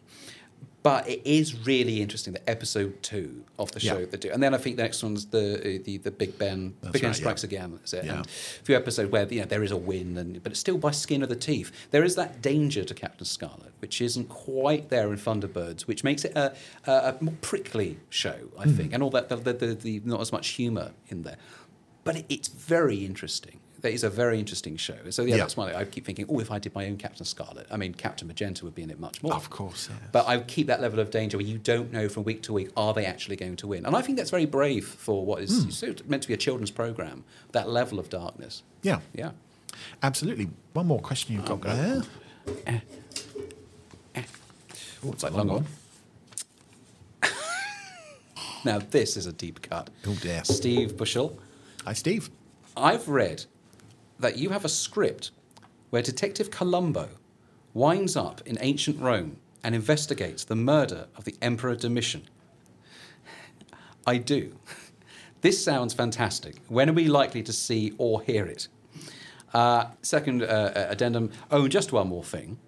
But it is really interesting that episode two of the show Yeah. they do, and then I think the next one's the the, the Big Ben, That's Big Ben right, yeah. Strikes Again. That's it. Yeah. And a few episodes where you know there is a win, and but it's still by skin of the teeth. There is that danger to Captain Scarlet, which isn't quite there in Thunderbirds, which makes it a, a, a more prickly show, I Hmm. think, and all that the, the, the, the not as much humour in there. But it, it's very interesting. That is a very interesting show. So yeah, Yeah. that's why I keep thinking, oh, if I did my own Captain Scarlet, I mean, Captain Magenta would be in it much more. Of course, yes. But I keep that level of danger where you don't know from week to week are they actually going to win, and I think that's very brave for what is hmm. of meant to be a children's program. That level of darkness. Yeah, Yeah. absolutely. One more question you've oh, got Okay. there. Eh. Oh, it's like long one. now this is a deep cut. Oh dear. Steve Bushell. Hi, Steve. I've read that you have a script where Detective Columbo winds up in ancient Rome and investigates the murder of the Emperor Domitian. I do. This sounds fantastic. When are we likely to see or hear it? Uh, second uh, addendum. Oh, just one more thing.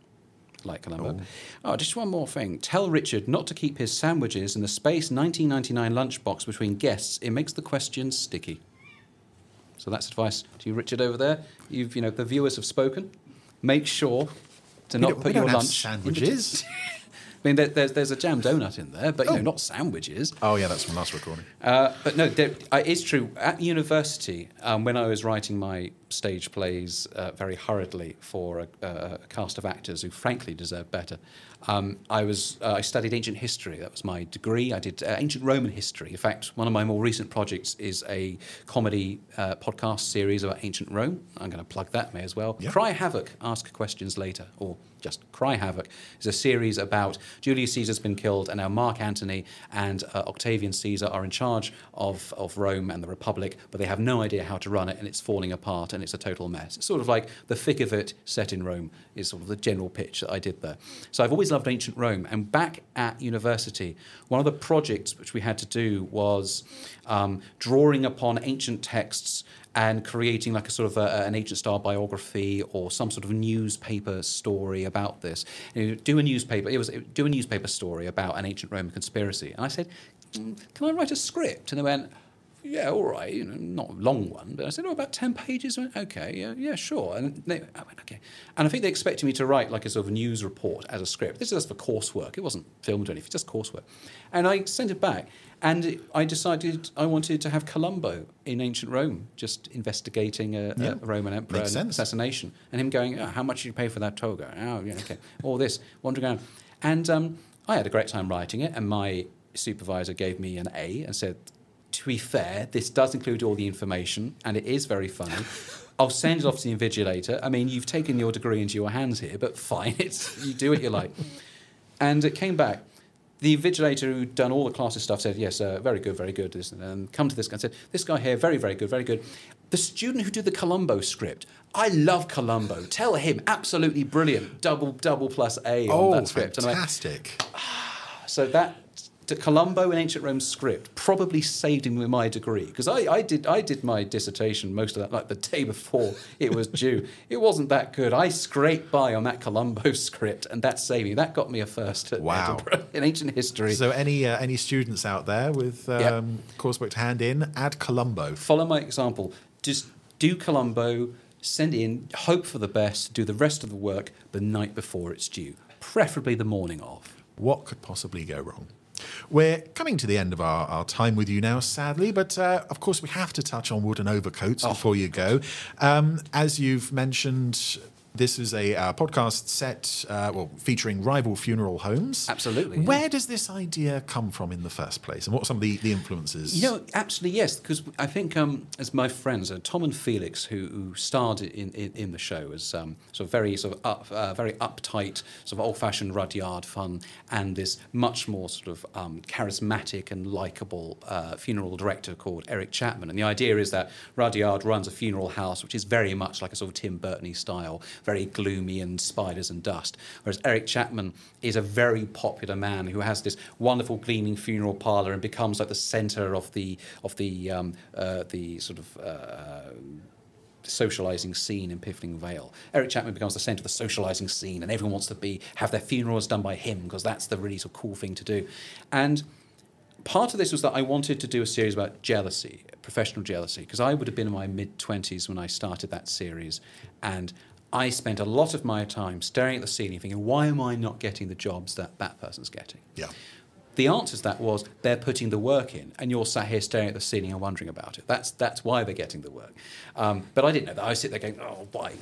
Like Columbo. Oh. just one more thing. Tell Richard not to keep his sandwiches in the space 1999 lunchbox between guests. It makes the questions sticky. So that's advice to you, Richard, over there. You've, you know, the viewers have spoken. Make sure to We not put your lunch sandwiches. I mean, there, there's, there's a jam donut in there, but you know, Oh. not sandwiches. Oh yeah, that's from last recording. Uh, but no, there, uh, it's true. At university, um, when I was writing my stage plays uh, very hurriedly for a, a cast of actors who frankly deserve better, um, I was uh, I studied ancient history. That was my degree. I did uh, ancient Roman history. In fact, one of my more recent projects is a comedy uh, podcast series about ancient Rome. I'm going to plug that, may as well. Yeah. Cry Havoc, ask questions later, or just Cry Havoc is a series about Julius Caesar's been killed, and now Mark Antony and uh, Octavian Caesar are in charge of, of Rome and the Republic, but they have no idea how to run it, and it's falling apart, and it's a total mess. It's sort of like the thick of it set in Rome is sort of the general pitch that I did there. So I've always loved ancient Rome, and back at university, one of the projects which we had to do was um, drawing upon ancient texts and creating like a sort of a, an ancient style biography or some sort of newspaper story about this. You know, do a newspaper. It was do a newspaper story about an ancient Roman conspiracy. And I said, "Mm, "Can I write a script?" And they went. Yeah, all right. You know, not a long one, but I said, "Oh, about ten pages." I went, okay, yeah, yeah, sure. And they, I went, "Okay." And I think they expected me to write like a sort of news report as a script. This is just for coursework. It wasn't filmed or anything; just coursework. And I sent it back, and I decided I wanted to have Columbo in ancient Rome, just investigating a, Yeah. a Roman emperor and assassination, and him going, oh, "How much did you pay for that toga?" Oh, yeah, okay. All this wandering around, and um, I had a great time writing it. And my supervisor gave me an A and said, "To be fair, this does include all the information, and it is very funny." I'll send it off to the invigilator. I mean, you've taken your degree into your hands here, but fine, it's you do what you like. And it came back. The invigilator who'd done all the classes stuff said, yes, uh, very good, very good. And come to this guy and said, this guy here, very, very good, very good. The student who did the Columbo script, I love Columbo. Tell him, absolutely brilliant. Double, double plus A on Oh, that script. And I went, fantastic! so that the Columbo in ancient Rome script probably saved him with my degree because I, I did I did my dissertation most of that like the day before it was due. It wasn't that good. I scraped by on that Columbo script, and that saved me. That got me a first at Wow. Edinburgh in ancient history. So any uh, any students out there with um, Yep. coursework to hand in, add Columbo. Follow my example. Just do Columbo. send in, hope for the best, do the rest of the work the night before it's due, preferably the morning of. What could possibly go wrong? We're coming to the end of our, our time with you now, sadly, but uh, of course we have to touch on wooden overcoats before you go. Um, as you've mentioned, this is a uh, podcast set, uh, well, featuring rival funeral homes. Absolutely, yeah. Where does this idea come from in the first place, and what are some of the, the influences? You know, absolutely yes, because I think um, as my friends, uh, Tom and Felix, who, who starred in, in, in the show as um, sort of very sort of up, uh, very uptight, sort of old-fashioned Rudyard Funn, and this much more sort of um, charismatic and likable uh, funeral director called Eric Chapman. And the idea is that Rudyard runs a funeral house, which is very much like a sort of Tim Burton style, very gloomy and spiders and dust. Whereas Eric Chapman is a very popular man who has this wonderful gleaming funeral parlor and becomes like the center of the of the um, uh, the sort of. Uh, socializing scene in Piffling Vale. Eric Chapman becomes the centre of the socializing scene, and everyone wants to be have their funerals done by him because that's the really sort of cool thing to do. And part of this was that I wanted to do a series about jealousy, professional jealousy, because I would have been in my mid 20s when I started that series. And I spent a lot of my time staring at the ceiling thinking, why am I not getting the jobs that that person's getting? Yeah. The answer to that was they're putting the work in, and you're sat here staring at the ceiling and wondering about it. That's that's why they're getting the work. Um, but I didn't know that. I sit there going, oh, why?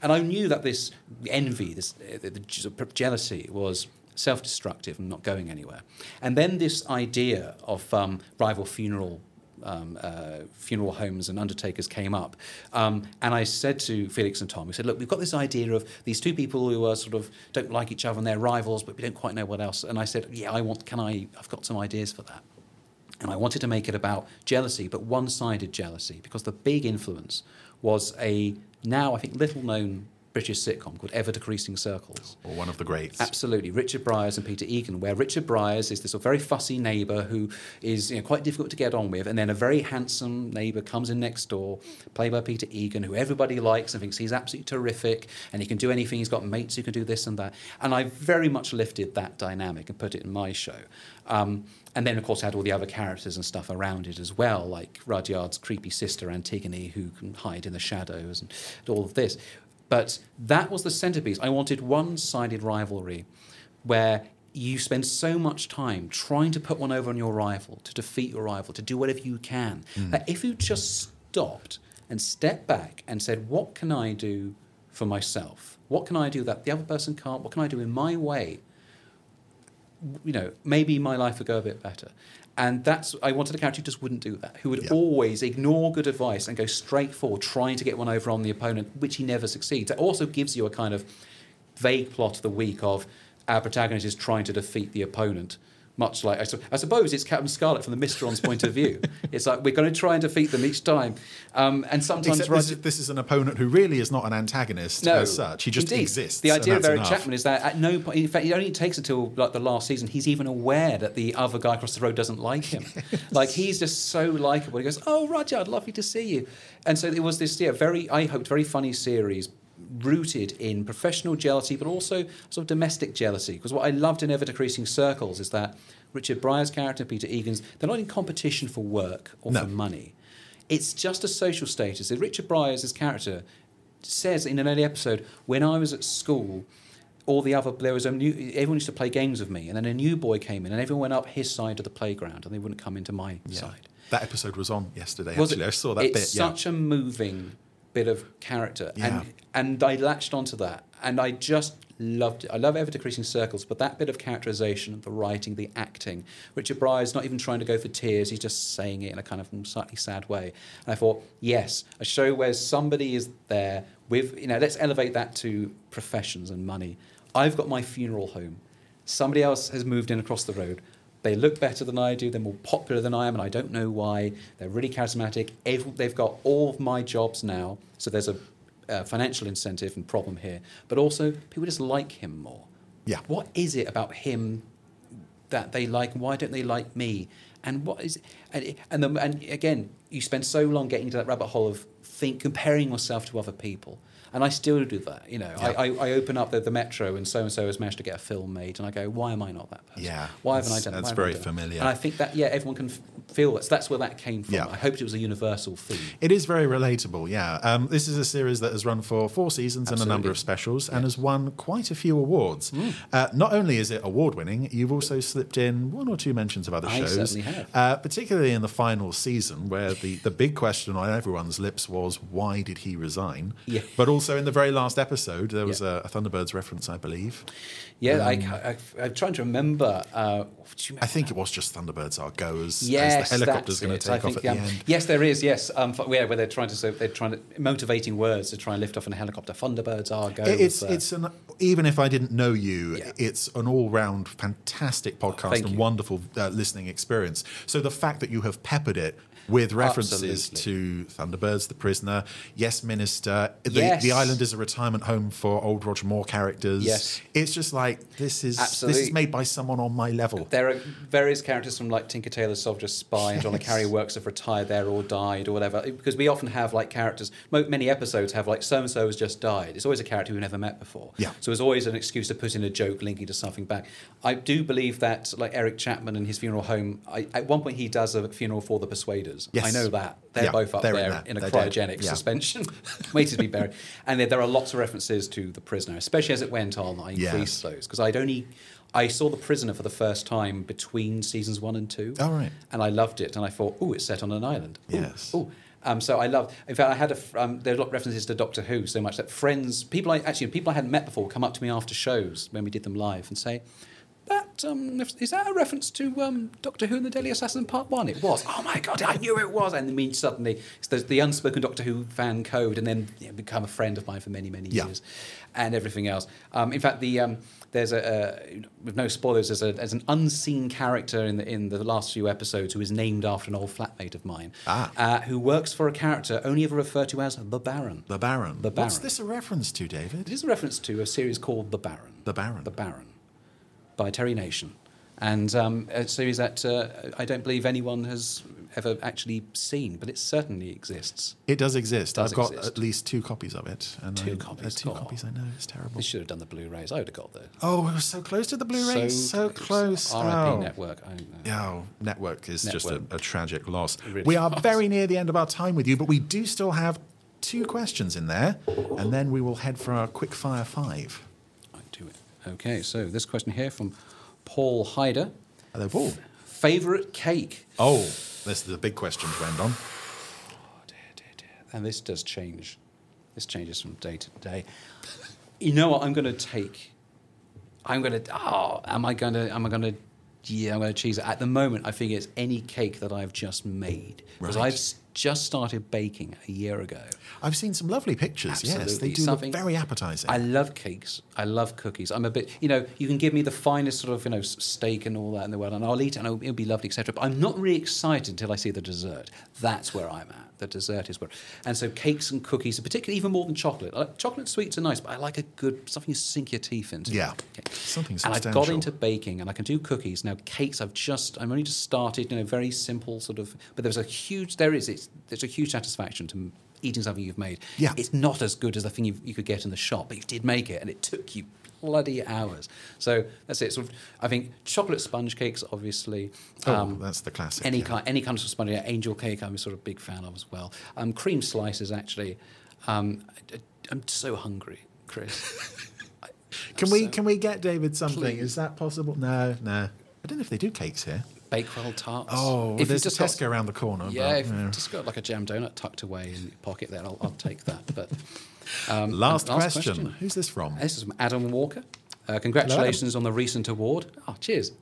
And I knew that this envy, this uh, the, the jealousy, was self-destructive and not going anywhere. And then this idea of um, rival funeral um, uh, funeral homes and undertakers came up. Um, and I said to Felix and Tom, we said, look, we've got this idea of these two people who are sort of don't like each other and they're rivals, but we don't quite know what else. And I said, yeah, I want, can I, I've got some ideas for that. And I wanted to make it about jealousy, but one sided jealousy, because the big influence was a now, I think, little known British sitcom called Ever Decreasing Circles. Or one of the greats. Absolutely, Richard Briers and Peter Egan, where Richard Briers is this sort of very fussy neighbour who is you know, quite difficult to get on with, and then a very handsome neighbour comes in next door, played by Peter Egan, who everybody likes and thinks he's absolutely terrific, and he can do anything. He's got mates who can do this and that, and I very much lifted that dynamic and put it in my show. Um, and then, of course, had all the other characters and stuff around it as well, like Rudyard's creepy sister Antigone, who can hide in the shadows, and all of this. But that was the centerpiece. I wanted one sided rivalry where you spend so much time trying to put one over on your rival, to defeat your rival, to do whatever you can, hmm. that if you just stopped and stepped back and said, What can I do for myself? What can I do that the other person can't? What can I do in my way? You know, maybe my life would go a bit better. And that's I wanted a character who just wouldn't do that, who would always ignore good advice and go straight forward, trying to get one over on the opponent, which he never succeeds. It also gives you a kind of vague plot of the week of our protagonist is trying to defeat the opponent. Much like I, su- I suppose it's Captain Scarlet from the Mysteron's point of view. It's like we're going to try and defeat them each time, um, and sometimes Except this, is, this is an opponent who really is not an antagonist no, as such. He just Indeed. exists. The idea of Eric enough. Chapman is that at no point, in fact, it only takes until like the last season he's even aware that the other guy across the road doesn't like him. like he's just so likable. He goes, "Oh, Roger, I'd love you to see you," and so it was this yeah, very I hoped very funny series. Rooted in professional jealousy, but also sort of domestic jealousy. Because what I loved in Ever Decreasing Circles is that Richard Briers' character, Peter Egan's, they're not in competition for work or No. for money. It's just a social status. Richard Briers' character says in an early episode, when I was at school, all the other there was a new everyone used to play games with me, and then a new boy came in, and everyone went up his side of the playground, and they wouldn't come into my side. That episode was on yesterday. Was actually, it? I saw that it's bit. It's such a moving bit of character, Yeah. and and I latched onto that, and I just loved it. I love Ever Decreasing Circles, but that bit of characterization, the writing, the acting. Richard Briers not even trying to go for tears; he's just saying it in a kind of slightly sad way. And I thought, yes, a show where somebody is there with you know, let's elevate that to professions and money. I've got my funeral home. Somebody else has moved in across the road. They look better than I do. They're more popular than I am, and I don't know why. They're really charismatic. Every, they've got all of my jobs now, so there's a, uh financial incentive and problem here. But also, people just like him more. Yeah. What is it about him that they like? Why don't they like me? And what is and and the, and again, you spend so long getting into that rabbit hole of think comparing yourself to other people. And I still do that. You know, I, I, I open up the, the metro and so and so has managed to get a film made, and I go, why am I not that person? Yeah, Why haven't I done that? that's Why haven't I very familiar. And I think that, yeah, everyone can f- feel that. So that's where that came from. Yeah. I hoped it was a universal theme. It is very relatable, yeah. Um, this is a series that has run for four seasons and a number of specials and has won quite a few awards. Mm. Uh, not only is it award winning, you've also slipped in one or two mentions of other I shows. certainly have. Uh, particularly in the final season, where the, the big question on everyone's lips was why did he resign? Yeah. But also in the very last episode, there was a, a Thunderbirds reference, I believe. Yeah, I, Um, I, am trying to remember. Uh, what do you I think it was just Thunderbirds are goers. as, as Yes, the helicopter's going to take I off at think, the end. Yes, there is. Yes, um, f- yeah, where they're trying to so they're trying to motivating words to try and lift off in a helicopter. Thunderbirds are go. It- It's uh, it's an even if I didn't know you, it's an all round fantastic podcast thank and you. wonderful uh, listening experience. So the fact that you have peppered it with references to Thunderbirds, The Prisoner, Yes Minister, the, Yes. the island is a retirement home for old Roger Moore characters. Yes. it's just like this is this is made by someone on my level. There are various characters from like Tinker Tailor Soldier Spy and John le Carre works have retired there or died or whatever. Because we often have like characters, many episodes have like so and so has just died. It's always a character we've never met before. Yeah. So it's always an excuse to put in a joke linking to something back. I do believe that like Eric Chapman and his funeral home, I, at one point he does a funeral for the Persuaders. Yes. I know that. They're Yeah, both up they're there there. in, a They're cryogenic Yeah. suspension, waiting to be buried. And there, there are lots of references to the prisoner, especially as it went on. I increased Yes. those because I'd only I saw the prisoner for the first time between seasons one and two. Oh, right. and I loved it, and I thought, oh, it's set on an island. Ooh, Yes. ooh. Um, so I love. In fact, I had a. Um, there are a lot of references to Doctor Who so much that friends, people I actually people I hadn't met before, come up to me after shows when we did them live and say. That um, is that a reference to um, Doctor Who and the Deadly Assassin Part One? It was. Oh my god, I knew it was. And then suddenly it's the, unspoken Doctor Who fan code, and then you know, become a friend of mine for many many Yeah. years, and everything else. Um, in fact, the um, there's a, a with no spoilers. There's, a, there's an unseen character in the in the last few episodes who is named after an old flatmate of mine, Ah. uh, who works for a character only ever referred to as the Baron. The Baron. The Baron. What's this a reference to, David? It is a reference to a series called The Baron. The Baron. The Baron, by Terry Nation, and um, a series that uh, I don't believe anyone has ever actually seen, but it certainly exists. It does exist. Does I've got exist. at least two copies of it. And Two I, copies. uh, two Oh. copies. I know it's terrible. They should have done the Blu-rays. I would have got those. Oh, we were so close to the Blu-rays. So, close. R.I.P. Oh. Network. I, Yeah, oh, network is just a, a tragic loss. really we are was. very near the end of our time with you, but we do still have two questions in there, and then we will head for our quick fire five. I do it. Okay, so this question here from Paul Hyder. Hello, Paul. Favorite cake? Oh, this is the big question to end on. Oh, and this does change. This changes from day to day. You know what? I'm going to take. I'm going to. Oh, am I going to? Am I going to? Yeah, I'm going to choose it. At the moment, I think it's any cake that I've just made because Right. I've just started baking a year ago. I've seen some lovely pictures. Yes, they do Something- look very appetising. I love cakes. I love cookies. I'm a bit, you know, you can give me the finest sort of, you know, steak and all that in the world, and I'll eat it, and it'll, it'll be lovely, etc. But I'm not really excited until I see the dessert. That's where I'm at. The dessert is where, and so cakes and cookies, particularly even more than chocolate. Like, chocolate sweets are nice, but I like a good something you sink your teeth into. Yeah. Okay. Something And I've got into baking, and I can do cookies now. Cakes, I've just, I'm only just started. You know, very simple sort of, but there's a huge, there is, it's, there's a huge satisfaction to eating something you've made. Yeah. It's not as good as the thing you, you could get in the shop, but you did make it, and it took you bloody hours. So that's it. Sort of, I think chocolate sponge cakes, obviously. Oh, that's the classic, Any yeah. kind, any kind of sponge, yeah, angel cake. I'm a sort of big fan of as well. Um, cream slices, actually. Um, I, am so hungry, Chris. Can we can we get David something? Please. Is that possible? No, no. I don't know if they do cakes here. Bakewell tarts. Oh, If there's a just got- Tesco around the corner. Yeah, but, if yeah. just got like a jam donut tucked away in your pocket, there, I'll, I'll take that. But um, Last, and question. Who's this from? This is from Adam Walker. Uh, congratulations on the recent award. Oh, cheers.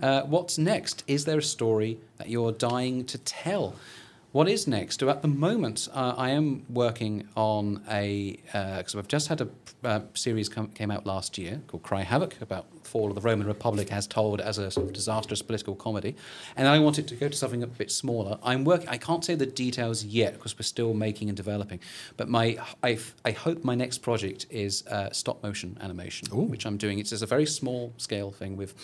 Uh, what's next? Is there a story that you're dying to tell? What is next? At the moment, uh, I am working on a because I've just had a uh, series come, came out last year called Cry Havoc about fall of the Roman Republic as told as a sort of disastrous political comedy, and I wanted to go to something a bit smaller. I'm working. I can't say the details yet because we're still making and developing. But my I, I hope my next project is uh, stop motion animation, which I'm doing. It's just a very small scale thing with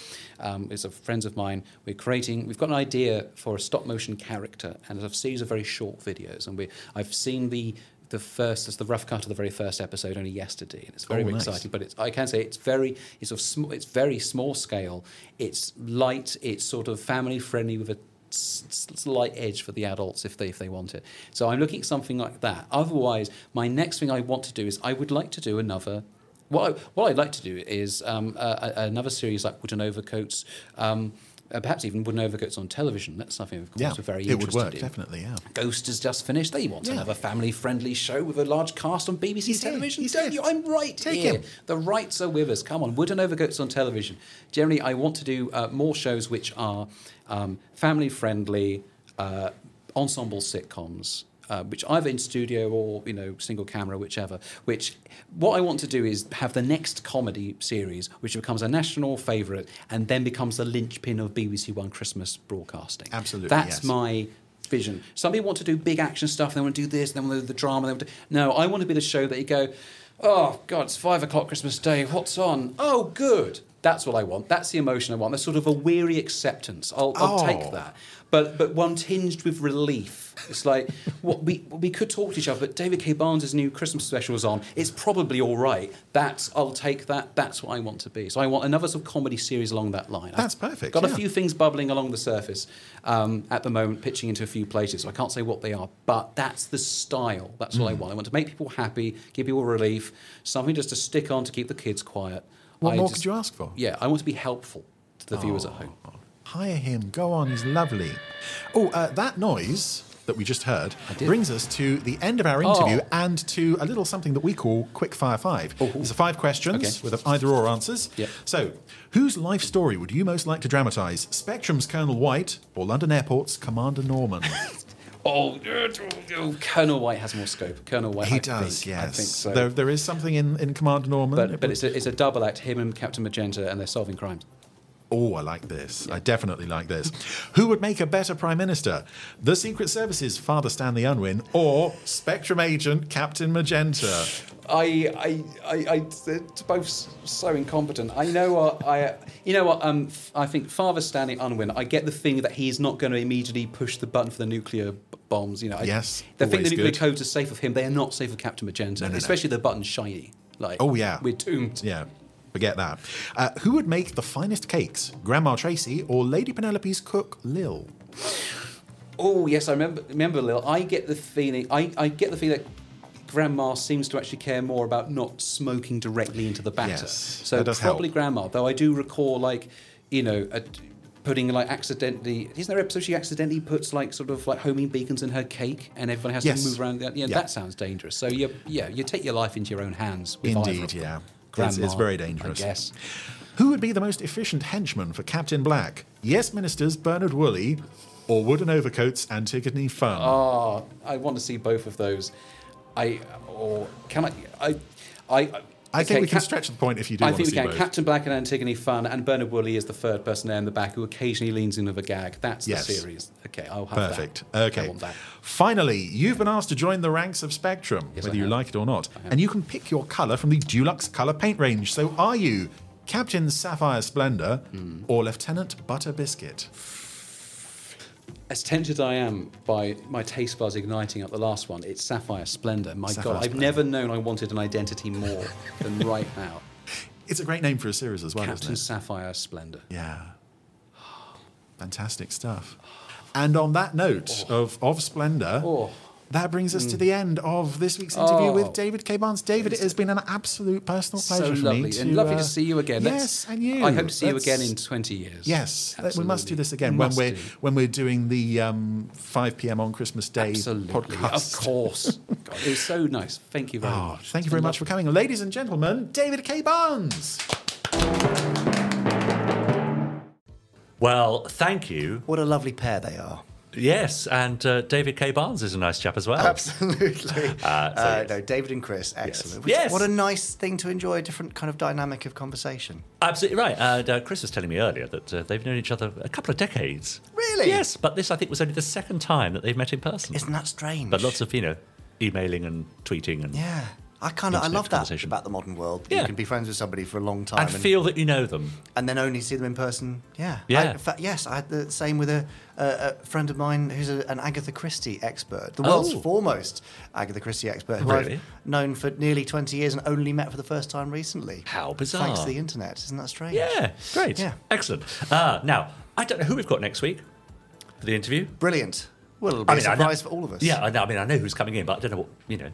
um, it's a friends of mine. We're creating. We've got an idea for a stop motion character and a series of very short videos, and we I've seen the the first, as the rough cut of the very first episode only yesterday, and it's very Oh, nice. exciting. But it's, I can say it's very, it's sort of sm- it's very small scale. It's light. It's sort of family friendly with a slight edge for the adults if they if they want it. So I'm looking at something like that. Otherwise, my next thing I want to do is I would like to do another. What, I, what I'd like to do is um, a- another series like Wooden Overcoats, um, uh, perhaps even Wooden Overcoats on television. That's something, of course, Yeah, we're very it would interested work, in. definitely, yeah. Ghost has just finished. They want Yeah. another family-friendly show with a large cast on BBC He's television. Don't here. you? I'm right Take here. him. The rights are with us. Come on, Wooden Overcoats on television. Generally, I want to do uh, more shows which are um, family-friendly, uh, ensemble sitcoms. Uh, which either in studio or you know single camera, whichever. Which what I want to do is have the next comedy series, which becomes a national favourite and then becomes the linchpin of BBC One Christmas broadcasting. Absolutely, That's yes. my vision. Some people want to do big action stuff. They want to do this. They want to do the drama. They want to... No, I want to be the show that you go, oh God, it's five o'clock Christmas Day. What's on? Oh, good. That's what I want. That's the emotion I want. That's sort of a weary acceptance. I'll, I'll Oh. take that. But but one tinged with relief. It's like what we we could talk to each other, but David K. Barnes' new Christmas special is on. It's probably all right. That's I'll take that. That's what I want to be. So I want another sort of comedy series along that line. That's I've perfect, Got yeah. a few things bubbling along the surface um, at the moment, pitching into a few places. So I can't say what they are, but that's the style. That's what I Mm. want. I want to make people happy, give people relief, something just to stick on to keep the kids quiet. What I more just- could you ask for? Yeah, I want to be helpful to the viewers at home. Hire him. Go on. He's lovely. Oh, uh, that noise that we just heard brings us to the end of our interview Oh. and to a little something that we call Quick Fire Five. These are five questions Okay. with either or answers. Yep. So, whose life story would you most like to dramatise? Spectrum's Colonel White or London Airport's Commander Norman? Oh, oh, Colonel White has more scope. Colonel White, he I does, think, yes. I think so. There, there is something in, in Commander Norman. but but it's a, it's a double act. Him and Captain Magenta, and they're solving crimes. Oh, I like this. I definitely like this. Who would make a better Prime Minister? The Secret Service's Father Stanley Unwin or Spectrum Agent Captain Magenta? I, I, I, I, they're both so incompetent. I know what I, you know what. Um, f- I think Father Stanley Unwin. I get the thing that he's not going to immediately push the button for the nuclear bombs. You know. I, Yes, They think the nuclear good. codes are safe with him. They are not safe with Captain Magenta, No, no, no. especially the button's shiny. Like, Oh, yeah. we're doomed. Yeah, forget that. Uh, who would make the finest cakes? Grandma Tracy or Lady Penelope's cook, Lil? Oh yes, I remember. Remember, Lil. I get the feeling. I, I get the feeling that Grandma seems to actually care more about not smoking directly into the batter. Yes, so that does probably help. Grandma. Though I do recall, like, you know, a, putting like accidentally. Isn't there an episode she accidentally puts like sort of like homing beacons in her cake, and everyone has Yes. to move around? That yeah, Yeah. that sounds dangerous. So you, yeah, you take your life into your own hands. Indeed, yeah. It's, Grandma, it's very dangerous. Guess. Who would be the most efficient henchman for Captain Black? Yes Minister's Bernard Woolley or Wooden Overcoats Antigone Funn? Oh, ah, I want to see both of those. I or can I? I I. I think okay, we can Cap- stretch the point if you do I think we can. both. Captain Black and Antigone Funn, and Bernard Woolley is the third person there in the back who occasionally leans in with a gag. That's Yes. the series. Okay, I'll have Perfect. that. Okay. Want that. Finally, you've been asked to join the ranks of Spectrum, Yes, whether you like it or not. And you can pick your colour from the Dulux colour paint range. So are you Captain Sapphire Splendour Hmm. or Lieutenant Butter Biscuit? As tempted I am by my taste buds igniting at the last one, it's Sapphire Splendor. My Sapphire God, I've Splendor. never known I wanted an identity more than right now. It's a great name for a series as well, Captain isn't it? Sapphire Splendor. Yeah. Fantastic stuff. And on that note oh. of, of Splendour, Oh. That brings us to the end of this week's interview Oh. with David K. Barnes. David, it has been an absolute personal pleasure So for lovely me. To, and lovely uh, to see you again. Yes, Let's- and you. I hope to see you Let's- again in 20 years. Yes, we must do this again We when we're do. when we're doing the um, 5 p.m. on Christmas Day Absolutely. podcast. Of course. God, it was so nice. Thank you very Oh, much. thank you very much for coming, ladies and gentlemen. David K. Barnes. Well, thank you. What a lovely pair they are. Yes, and uh, David K. Barnes is a nice chap as well. Absolutely. Uh, so Uh, yes. no, David and Chris, excellent. Which- Yes. What a nice thing to enjoy a different kind of dynamic of conversation. Absolutely right. And uh, Chris was telling me earlier that uh, they've known each other a couple of decades. Really? Yes, but this I think was only the second time that they've met in person. Isn't that strange? But lots of you know, emailing and tweeting and Yeah. I kind of I love that about the modern world. Yeah. You can be friends with somebody for a long time and feel that you know them. and then only see them in person. Yeah. Yeah. I, in fact, yes, I had the same with a, a, a friend of mine who's a, an Agatha Christie expert, the world's Oh. foremost Agatha Christie expert, who Really? I've known for nearly 20 years and only met for the first time recently. How bizarre. Thanks to the internet. Isn't that strange? Yeah, great. Yeah. Excellent. Uh, now, I don't know who we've got next week for the interview. Brilliant. Well, it'll be I a mean, I know- for all of us. Yeah, I know. I mean, I know who's coming in, but I don't know what you know.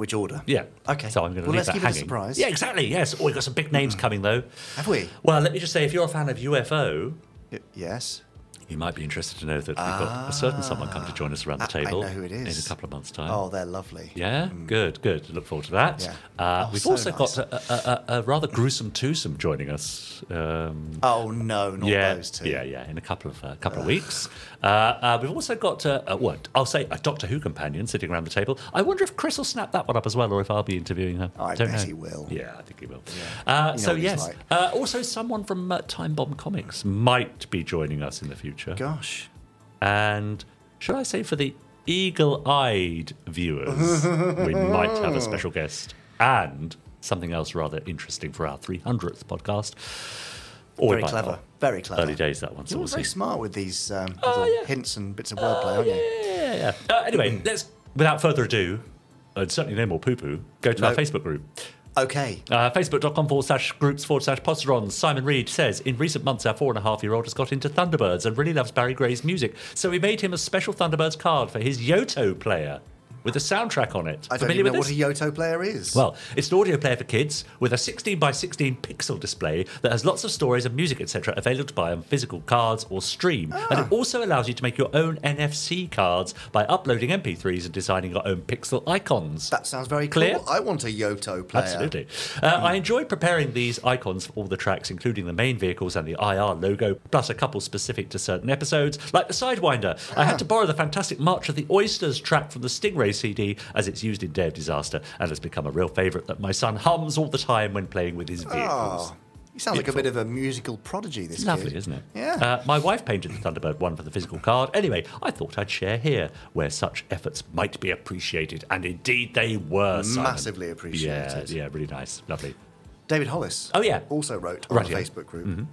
Which order? Yeah. Okay. So I'm going to Well, leave let's that keep it a hanging. surprise. Yeah, exactly. Yes. Oh, we've got some big names mm. coming though. Have we? Well, let me just say, if you're a fan of UFO, Y- yes. You might be interested to know that we've got a certain someone come to join us around the I- I table. know who it is. In a couple of months' time. Oh, they're lovely. Yeah, good, good. Look forward to that. Yeah. Uh, Oh, we've so also nice. got a, a, a, a rather gruesome twosome joining us. Um, Oh no, not yeah, those two. yeah, yeah. In a couple of uh, couple of weeks, uh, uh, we've also got uh, uh, what I'll say a Doctor Who companion sitting around the table. I wonder if Chris will snap that one up as well, or if I'll be interviewing her. I Don't bet know. he will. Yeah, I think he will. Uh, You know so yes, like. uh, also someone from uh, Time Bomb Comics might be joining us in the future. Gosh. And should I say for the eagle-eyed viewers, we might have a special guest and something else rather interesting for our 300th podcast. Or Very clever. not. Very clever. Early days that one. So You're we'll very see. smart with these um, Oh, little yeah. hints and bits of wordplay, aren't you? Yeah, yeah, yeah. Uh, anyway, let's without further ado, and certainly no more poo-poo. Go to our Facebook group. Okay. Uh, Facebook.com forward slash groups forward slash podsterons. Simon Reed says, In recent months, our four and a half year old has got into Thunderbirds and really loves Barry Gray's music. So we made him a special Thunderbirds card for his Yoto player with a soundtrack on it. I don't Familiar even know what a? Yoto player is. Well, it's an audio player for kids with a 16 by 16 pixel display that has lots of stories and music, etc., available to buy on physical cards or stream. And Ah. it also allows you to make your own NFC cards by uploading MP3s and designing your own pixel icons. that sounds very Clear? cool. I want a Yoto player. Absolutely. Uh, I enjoyed preparing these icons for all the tracks, including the main vehicles and the IR logo, plus a couple specific to certain episodes, like the Sidewinder. I had to borrow the fantastic March of the Oysters track from the Stingray CD, as it's used in Day of Disaster and has become a real favourite that my son hums all the time when playing with his vehicles. Oh, he sounds like a bit of a musical prodigy, this Lovely, kid. isn't it? Yeah. Uh, my wife painted the Thunderbird one for the physical card. Anyway, I thought I'd share here where such efforts might be appreciated, and indeed they were. Simon. Massively appreciated. Yeah, yeah, really nice, lovely. David Hollis. Oh, yeah. Also wrote on Right, the yeah. Facebook group.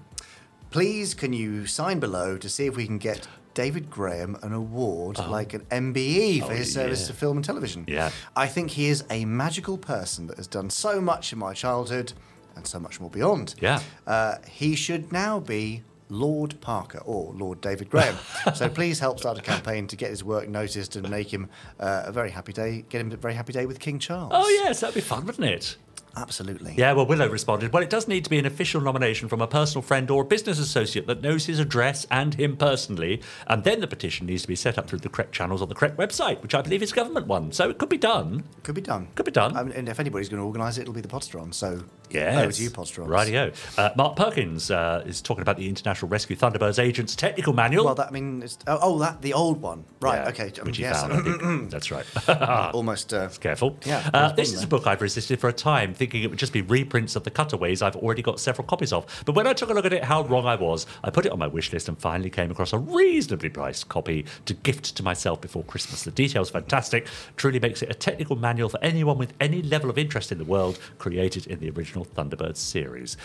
Please, can you sign below to see if we can get David Graham an award like an MBE for Oh, his service yeah. to film and television? Yeah. I think he is a magical person that has done so much in my childhood and so much more beyond. Yeah. Uh, he should now be Lord Parker or Lord David Graham. so please help start a campaign to get his work noticed and make him uh, a very happy day. Get him a very happy day with King Charles. Oh yes, that'd be fun, wouldn't it? Absolutely. Yeah, well, Willow responded, Well, it does need to be an official nomination from a personal friend or a business associate that knows his address and him personally. And then the petition needs to be set up through the correct channels on the correct website, which I believe is government one. So it could be done. Could be done. Could be done. I mean, and if anybody's going to organise it, it'll be the Podsteron. So Yeah. over to you, Podsteron. Rightio. Uh, Mark Perkins uh, is talking about the International Rescue Thunderbirds Agents Technical Manual. Well, that I mean, it's, oh, oh, that the old one, right? Yeah, okay, um, Which he yes. found, I think. That's right. Almost. Uh, Careful. Yeah, Uh, this is a book I've resisted for a time, thinking it would just be reprints of the cutaways I've already got several copies of. But when I took a look at it, how wrong I was, I put it on my wish list and finally came across a reasonably priced copy to gift to myself before Christmas. The details fantastic, truly makes it a technical manual for anyone with any level of interest in the world created in the original Thunderbirds series.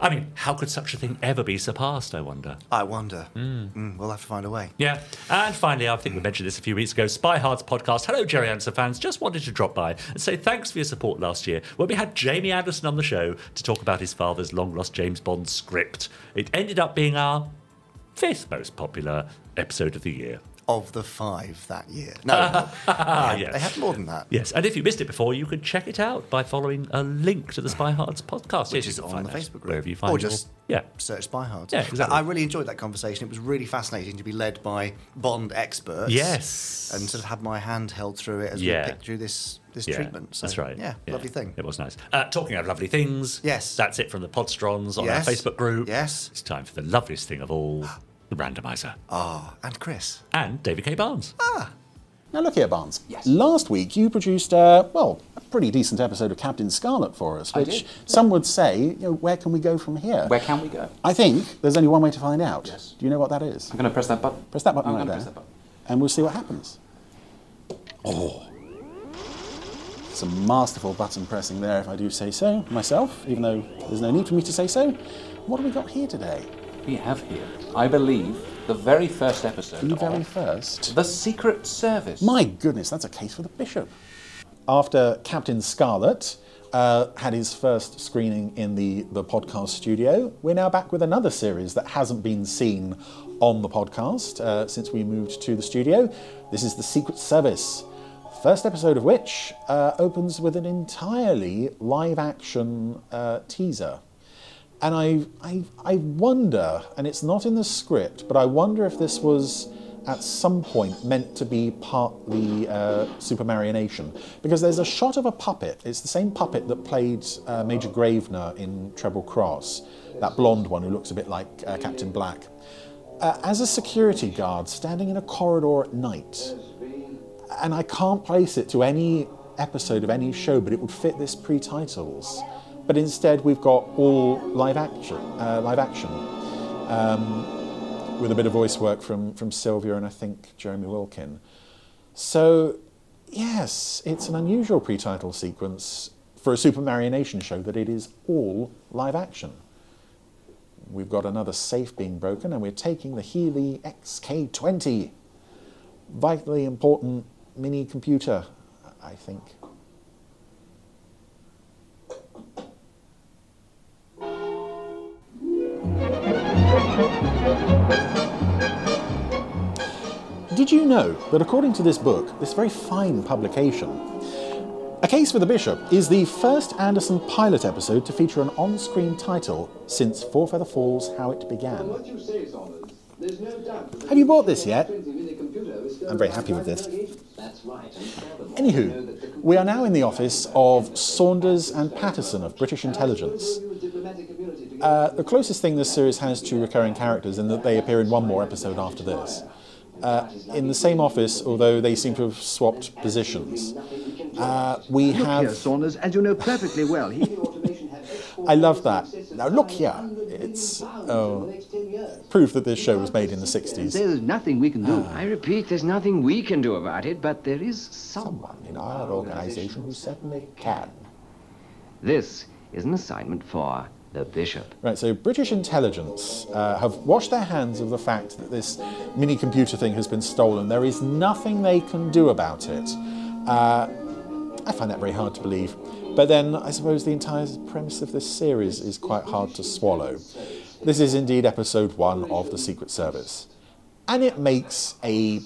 I mean, how could such a thing ever be surpassed, I wonder? I wonder. Mm, we'll have to find a way. Yeah. And finally, I think we mentioned this a few weeks ago Spy Hard's podcast. Hello, Gerry Anderson fans. Just wanted to drop by and say thanks for your support last year when we had Jamie Anderson on the show to talk about his father's long lost James Bond script. It ended up being our fifth most popular episode of the year. Of the five that year. No, no. they, had, yeah. they had more than that. Yes, and if you missed it before, you could check it out by following a link to the Spy Hards podcast. Which Yes, is on the Facebook group. Wherever you find or your- just yeah. search Spy Hard. Yeah, exactly. I really enjoyed that conversation. It was really fascinating to be led by Bond experts. Yes. And sort of have my hand held through it as Yeah. we picked through this, this Yeah, treatment. So, that's right. Yeah, lovely thing. It was nice. Uh, talking of lovely things. Yes. That's it from the Podsterons on Yes. our Facebook group. Yes. It's time for the loveliest thing of all the randomizer. Ah, and Chris. And David K. Barnes. Ah. Now look here, Barnes. Yes. Last week you produced, uh, well, a pretty decent episode of Captain Scarlet for us, I which did. some would say, you know, where can we go from here? Where can we go? I think there's only one way to find out. Yes. Do you know what that is? I'm going to press that button. Press that button I'm right there, press that button. and we'll see what happens. Oh. Some masterful button pressing there, if I do say so myself, even though there's no need for me to say so. What have we got here today? We have here, I believe, the very first episode. The very first? The Secret Service. My goodness, that's a case for the bishop. After Captain Scarlet uh, had his first screening in the, the podcast studio, we're now back with another series that hasn't been seen on the podcast uh, since we moved to the studio. This is The Secret Service. First episode of which uh, opens with an entirely live action uh, teaser. And I, I, I wonder, and it's not in the script, but I wonder if this was at some point meant to be partly uh, supermarionation. Because there's a shot of a puppet, it's the same puppet that played uh, Major Gravener in Treble Cross, that blonde one who looks a bit like uh, Captain Black, uh, as a security guard standing in a corridor at night. And I can't place it to any episode of any show, but it would fit this pre titles. But instead, we've got all live action, uh, live action, um, with a bit of voice work from from Sylvia and I think Jeremy Wilkin. So, yes, it's an unusual pre-title sequence for a Supermarionation show that it is all live action. We've got another safe being broken, and we're taking the Healy XK20, vitally important mini computer, I think. Did you know that according to this book, this very fine publication, A Case for the Bishop is the first Anderson pilot episode to feature an on screen title since Four Feather Falls How It Began? Have you bought this yet? I'm very happy with this. Anywho, we are now in the office of Saunders and Patterson of British Intelligence. Uh, the closest thing this series has to recurring characters in that they appear in one more episode after this. Uh, in the same office, although they seem to have swapped positions. Uh, we Look have. here, Saunders, as you know perfectly well, he... I love that. Now look here, it's oh, proof that this show was made in the 60s. There's nothing we can do. I repeat, there's nothing we can do about it, but there is someone in our organization who certainly can. This is an assignment for the bishop. Right, so British intelligence uh, have washed their hands of the fact that this mini computer thing has been stolen. There is nothing they can do about it. Uh, I find that very hard to believe. But then I suppose the entire premise of this series is quite hard to swallow. This is indeed episode one of The Secret Service. And it makes a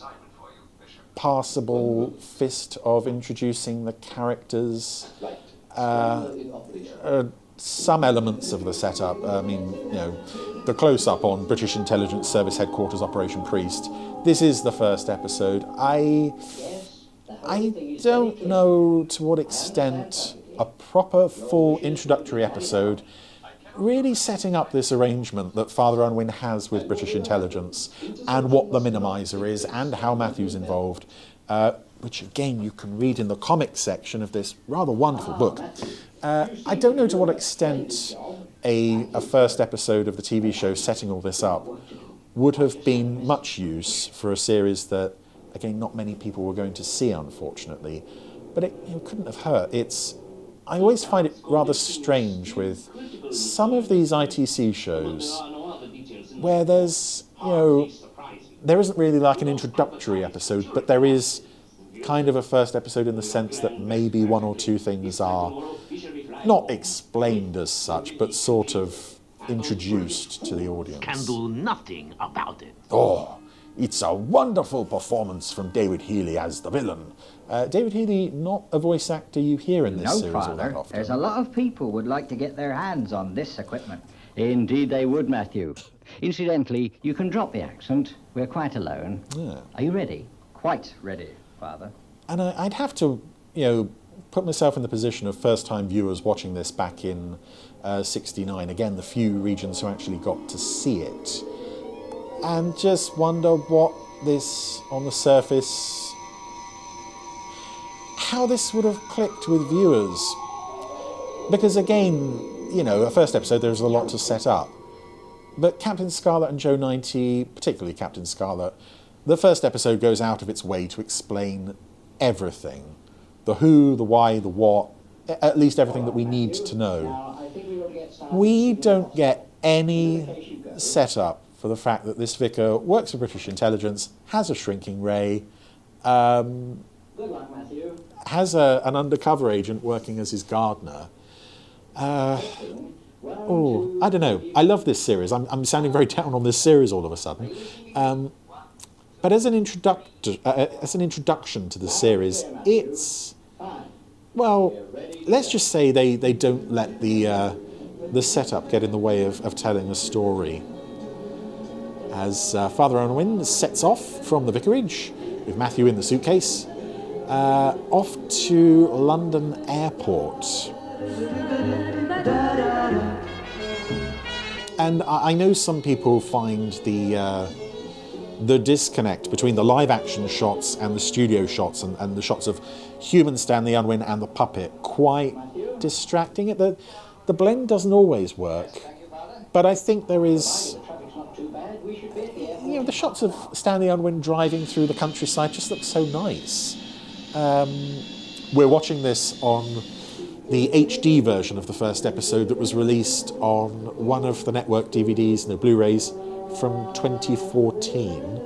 passable fist of introducing the characters. Uh, uh, some elements of the setup. I mean, you know, the close up on British Intelligence Service Headquarters Operation Priest. This is the first episode. I. I don't know to what extent a proper full introductory episode really setting up this arrangement that Father Unwin has with British intelligence and what the minimizer is and how Matthew's involved, uh, which again you can read in the comics section of this rather wonderful book. Uh, I don't know to what extent a, a first episode of the TV show setting all this up would have been much use for a series that, again, not many people were going to see, unfortunately. But it know, couldn't have hurt. It's I always find it rather strange with some of these ITC shows where there's, you know, there isn't really like an introductory episode, but there is kind of a first episode in the sense that maybe one or two things are not explained as such, but sort of introduced to the audience. Can do nothing about it. Oh, it's a wonderful performance from David Healy as the villain. Uh, David Healy, not a voice actor you hear in this no, series all Father. that often. There's a lot of people would like to get their hands on this equipment. Indeed, they would, Matthew. Incidentally, you can drop the accent. We're quite alone. Yeah. Are you ready? Quite ready, Father. And I, I'd have to, you know, put myself in the position of first-time viewers watching this back in uh, '69. Again, the few regions who actually got to see it, and just wonder what this, on the surface, how this would have clicked with viewers. Because again, you know, a first episode there's a lot to set up. But Captain Scarlet and Joe 90, particularly Captain Scarlet, the first episode goes out of its way to explain everything the who, the why, the what, at least everything that we need to know. We don't get any setup for the fact that this vicar works for British intelligence, has a shrinking ray, um, has a, an undercover agent working as his gardener. Uh, oh, I don't know. I love this series. I'm, I'm sounding very down on this series all of a sudden. Um, but as an, introduct- uh, as an introduction to the series, it's well, let's just say they, they don't let the uh, the setup get in the way of, of telling a story. As uh, Father Unwin sets off from the vicarage with Matthew in the suitcase, uh, off to London Airport. And I, know some people find the uh, the disconnect between the live action shots and the studio shots and, and the shots of human Stanley Unwin and the puppet quite distracting. It the the blend doesn't always work, but I think there is. You know, the shots of Stanley Unwin driving through the countryside just look so nice. Um, we're watching this on the HD version of the first episode that was released on one of the network DVDs, and the Blu-rays, from 2014.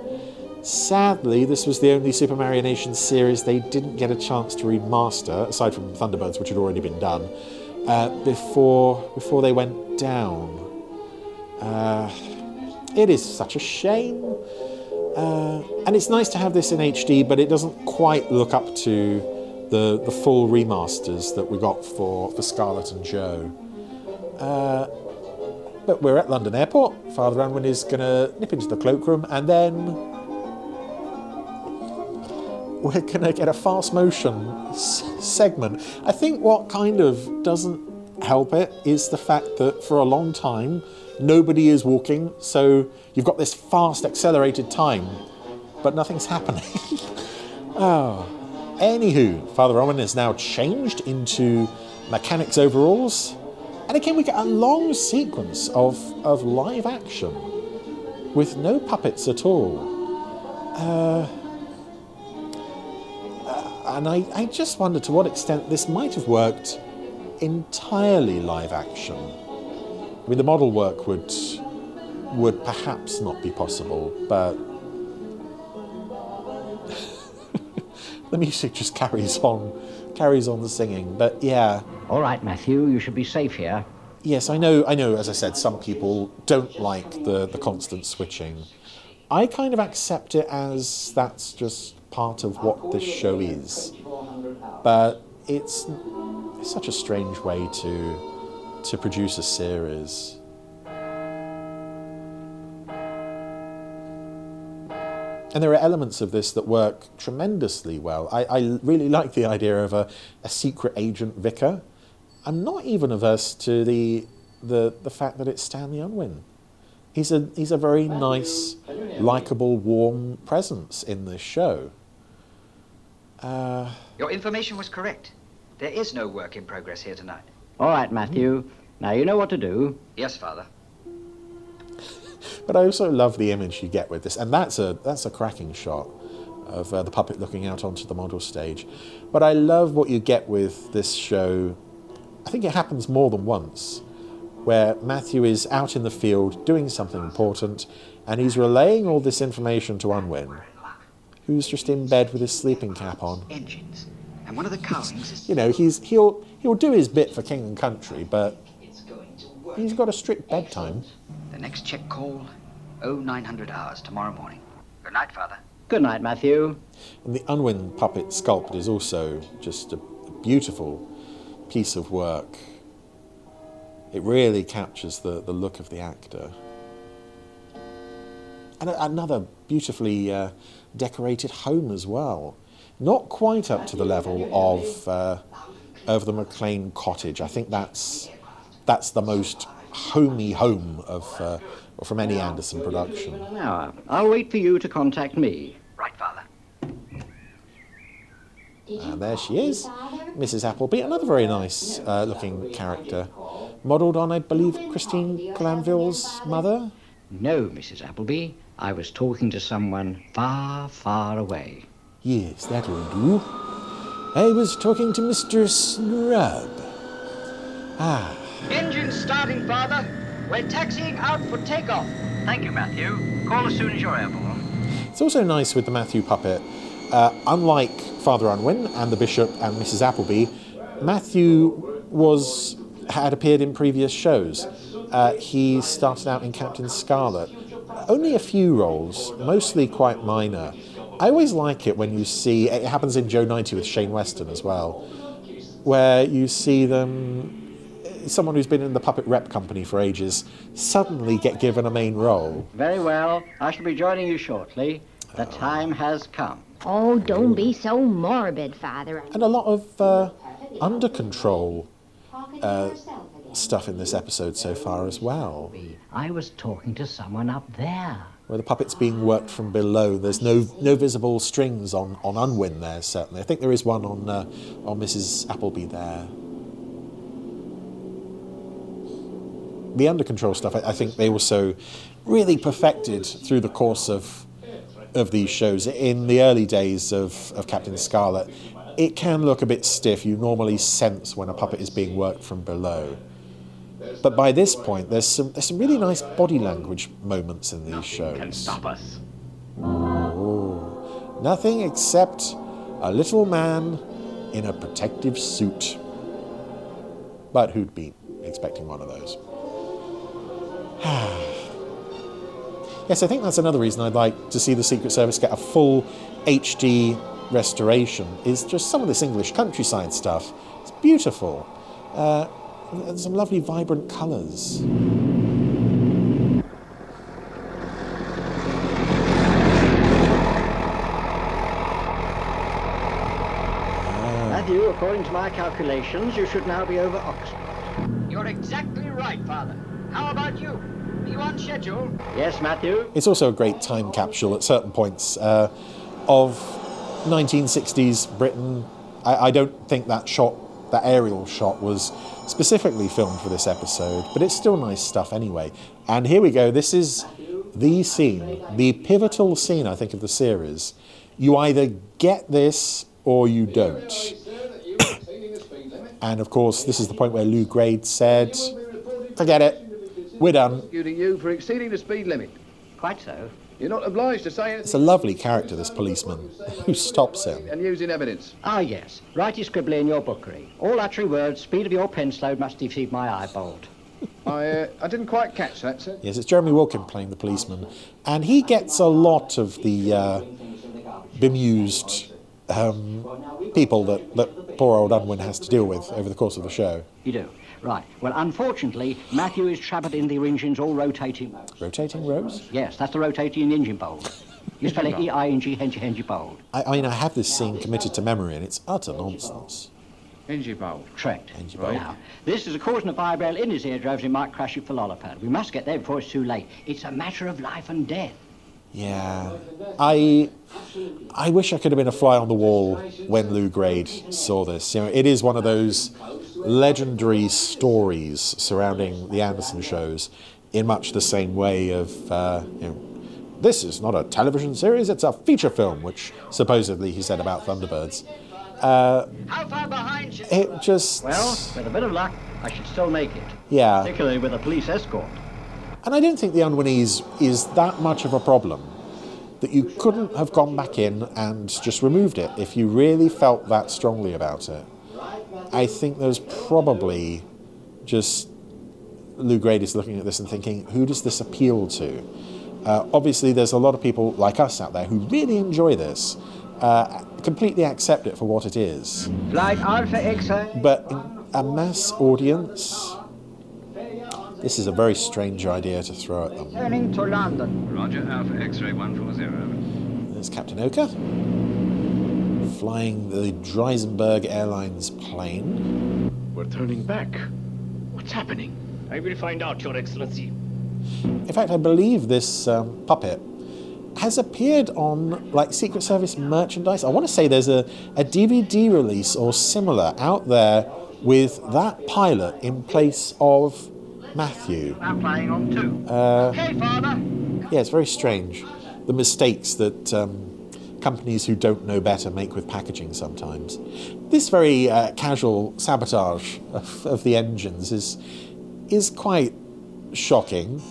Sadly, this was the only Supermarionation series they didn't get a chance to remaster, aside from Thunderbirds, which had already been done, uh, before before they went down. Uh, it is such a shame. Uh, and it's nice to have this in HD, but it doesn't quite look up to the, the full remasters that we got for, for Scarlet and Joe. Uh, but we're at London Airport. Father Unwin is going to nip into the cloakroom, and then we're going to get a fast motion s- segment. I think what kind of doesn't help it is the fact that for a long time nobody is walking, so you've got this fast accelerated time, but nothing's happening. oh. Anywho, Father Unwin is now changed into mechanics overalls, and again we get a long sequence of, of live action with no puppets at all. Uh, and I, I just wonder to what extent this might have worked entirely live action. I mean, the model work would would perhaps not be possible, but the music just carries on, carries on the singing. But yeah. All right, Matthew, you should be safe here. Yes, I know. I know. As I said, some people don't like the the constant switching. I kind of accept it as that's just part of what this show is. But it's, it's such a strange way to to produce a series. And there are elements of this that work tremendously well. I, I really like the idea of a, a secret agent vicar. I'm not even averse to the, the, the fact that it's Stanley Unwin. He's a, he's a very nice, likable, warm presence in this show. Uh, Your information was correct. There is no work in progress here tonight. All right, Matthew. Now you know what to do. Yes, Father. But I also love the image you get with this, and that's a that's a cracking shot of uh, the puppet looking out onto the model stage. But I love what you get with this show. I think it happens more than once, where Matthew is out in the field doing something important, and he's relaying all this information to Unwin, who's just in bed with his sleeping cap on. Engines. And one of the cowlings is You know, he's he'll he'll do his bit for king and country, but he's got a strict bedtime. the next check call, 0900 hours tomorrow morning. Good night, Father. Good night, Matthew. And the Unwin puppet sculpt is also just a beautiful piece of work. It really captures the, the look of the actor. And a- another beautifully uh, decorated home as well. Not quite up to the level of, uh, of the McLean cottage. I think that's, that's the most homey home of, uh, from any Anderson production. Now, I'll wait for you to contact me. Right, Father. And there she is, Mrs. Appleby, another very nice uh, looking character. Modelled on, I believe, Christine Glanville's mother? No, Mrs. Appleby. I was talking to someone far, far away. Yes, that'll do. I was talking to Mr. Scrub. Ah, Engine starting, Father. We're taxiing out for takeoff. Thank you, Matthew. Call as soon as you're airborne. It's also nice with the Matthew puppet. Uh, unlike Father Unwin and the Bishop and Mrs. Appleby, Matthew was had appeared in previous shows. Uh, he started out in Captain Scarlet. Only a few roles, mostly quite minor. I always like it when you see it happens in Joe 90 with Shane Weston as well, where you see them someone who's been in the puppet rep company for ages suddenly get given a main role. Very well. I shall be joining you shortly. The time has come. Oh, don't be so morbid, Father. and a lot of uh, under control uh, stuff in this episode so far as well. I was talking to someone up there. Where the puppet's being worked from below. There's no no visible strings on, on Unwin there, certainly. I think there is one on uh, on Mrs. Appleby there. The under control stuff, I, I think they also really perfected through the course of of these shows. In the early days of, of Captain Scarlet, it can look a bit stiff. You normally sense when a puppet is being worked from below. But by this point, there's some there's some really nice body language moments in these shows. Can stop us. Ooh. Nothing except a little man in a protective suit. But who'd be expecting one of those? yes, I think that's another reason I'd like to see the Secret Service get a full HD restoration. Is just some of this English countryside stuff. It's beautiful. Uh, and some lovely vibrant colours. Matthew, according to my calculations, you should now be over Oxford. You're exactly right, Father. How about you? Are you on schedule? Yes, Matthew. It's also a great time capsule at certain points uh, of 1960s Britain. I, I don't think that shot, that aerial shot, was specifically filmed for this episode, but it's still nice stuff anyway. And here we go. This is the scene, the pivotal scene, I think, of the series. You either get this or you don't. and of course, this is the point where Lew Grade said, "Forget it, we're done." You for exceeding the speed limit. Quite so. You're not obliged to say It's a lovely character, this policeman, who stops him. and using evidence. Ah, yes. Write your scribbly in your bookery. All uttery words, speed of your pen load must deceive my eyeball. I, uh, I didn't quite catch that, sir. Yes, it's Jeremy Wilkin playing the policeman, and he gets a lot of the uh, bemused um, people that, that poor old Unwin has to deal with over the course of the show. You do? Right. Well, unfortunately, Matthew is trapped in the engines all rotating. Rotating rows? Yes, that's the rotating engine bolt. You spell it E-I-N-G, Hengy, Hengy bolt. I, I mean, I have this scene committed to memory, and it's utter nonsense. Engine bolt. Correct. Engine Right. Now, this is a causing a vibrail in his eardrums he might crash it for lollipad. We must get there before it's too late. It's a matter of life and death. Yeah, I I wish I could have been a fly on the wall when Lew Grade saw this. You know, it is one of those legendary stories surrounding the Anderson shows, in much the same way of uh, you know, this is not a television series; it's a feature film, which supposedly he said about Thunderbirds. Uh, How far behind you? it just Well, with a bit of luck, I should still make it. yeah. Particularly with a police escort. And I don't think the Unwinese is that much of a problem that you couldn't have gone back in and just removed it if you really felt that strongly about it. I think there's probably just Lew Grade is looking at this and thinking, who does this appeal to? Uh, obviously, there's a lot of people like us out there who really enjoy this, uh, completely accept it for what it is. Like Alpha X-ray. But a mass audience, this is a very strange idea to throw at them. Turning to London. Roger, Alpha X-ray 140. There's Captain Oka flying the Dreisenberg Airlines plane. We're turning back. What's happening? I will find out, Your Excellency. In fact, I believe this um, puppet has appeared on like Secret Service merchandise. I want to say there's a, a DVD release or similar out there with that pilot in place of Matthew. I'm flying on too. Uh, Okay, Father. Yeah, it's very strange. The mistakes that um, companies who don't know better make with packaging sometimes. This very uh, casual sabotage of, of the engines is is quite shocking.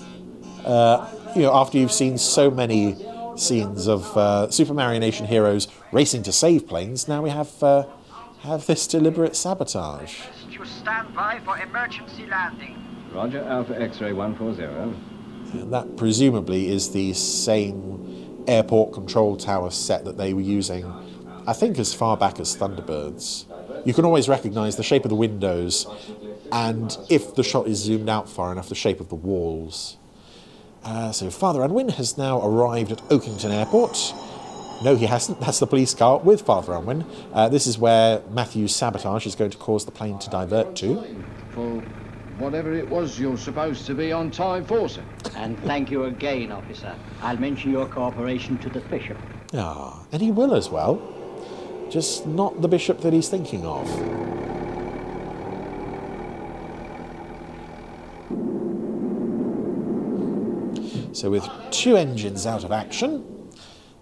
Uh, you know, after you've seen so many scenes of uh, Supermarionation heroes racing to save planes, now we have uh, have this deliberate sabotage. You stand by for emergency landing. Roger, Alpha X-ray 140. And that presumably is the same airport control tower set that they were using, I think, as far back as Thunderbirds. You can always recognise the shape of the windows, and if the shot is zoomed out far enough, the shape of the walls. Uh, so Father Unwin has now arrived at Oakington Airport. No, he hasn't. That's the police car with Father Unwin. Uh, this is where Matthew's sabotage is going to cause the plane to divert to. For whatever it was you're supposed to be on time for, sir. And thank you again, officer. I'll mention your cooperation to the bishop. Ah, and he will as well. Just not the bishop that he's thinking of. So, with two engines out of action,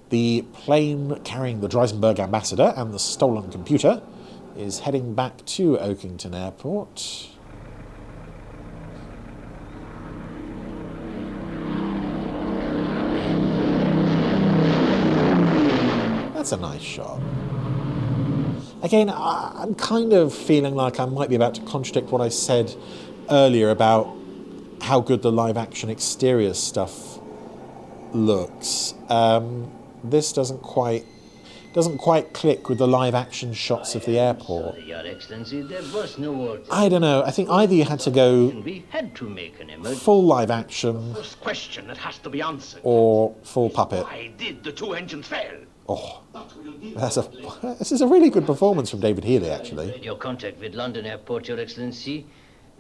the plane carrying the Dreisenberg ambassador and the stolen computer is heading back to Oakington Airport. That's a nice shot. Again, I'm kind of feeling like I might be about to contradict what I said earlier about how good the live action exterior stuff looks. Um, this doesn't quite doesn't quite click with the live action shots of the airport. Your Excellency, there was no order. I don't know. I think either you had to go had to full live action question that has to be answered. or full puppet. Why did the two engines fail? Oh, that's a this is a really good performance from David Healy, actually. Radio contact with London Airport, Your Excellency.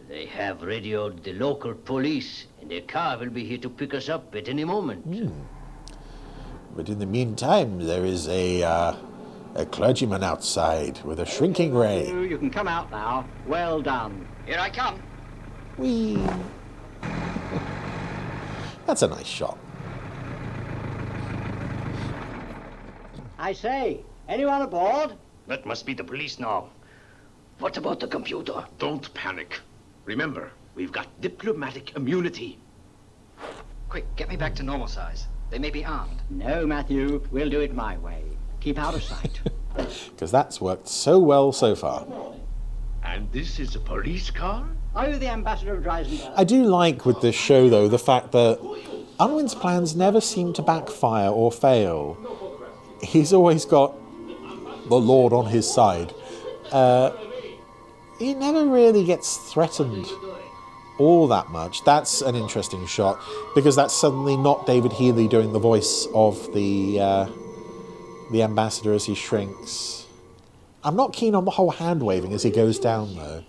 They have radioed the local police, and their car will be here to pick us up at any moment. Hmm. But in the meantime, there is a uh, a clergyman outside with a shrinking ray. You, you can come out now. Well done. Here I come. Whee! That's a nice shot. I say, anyone aboard? That must be the police now. What about the computer? Don't panic. Remember, we've got diplomatic immunity. Quick, get me back to normal size. They may be armed. No, Matthew. We'll do it my way. Keep out of sight. Because that's worked so well so far. And this is a police car? Are you the ambassador of Dreisenberg? I do like with this show, though, the fact that Unwin's plans never seem to backfire or fail. He's always got the Lord on his side. Uh, he never really gets threatened all that much. That's an interesting shot because that's suddenly not David Healy doing the voice of the uh, the ambassador as he shrinks. I'm not keen on the whole hand waving as he goes down, though.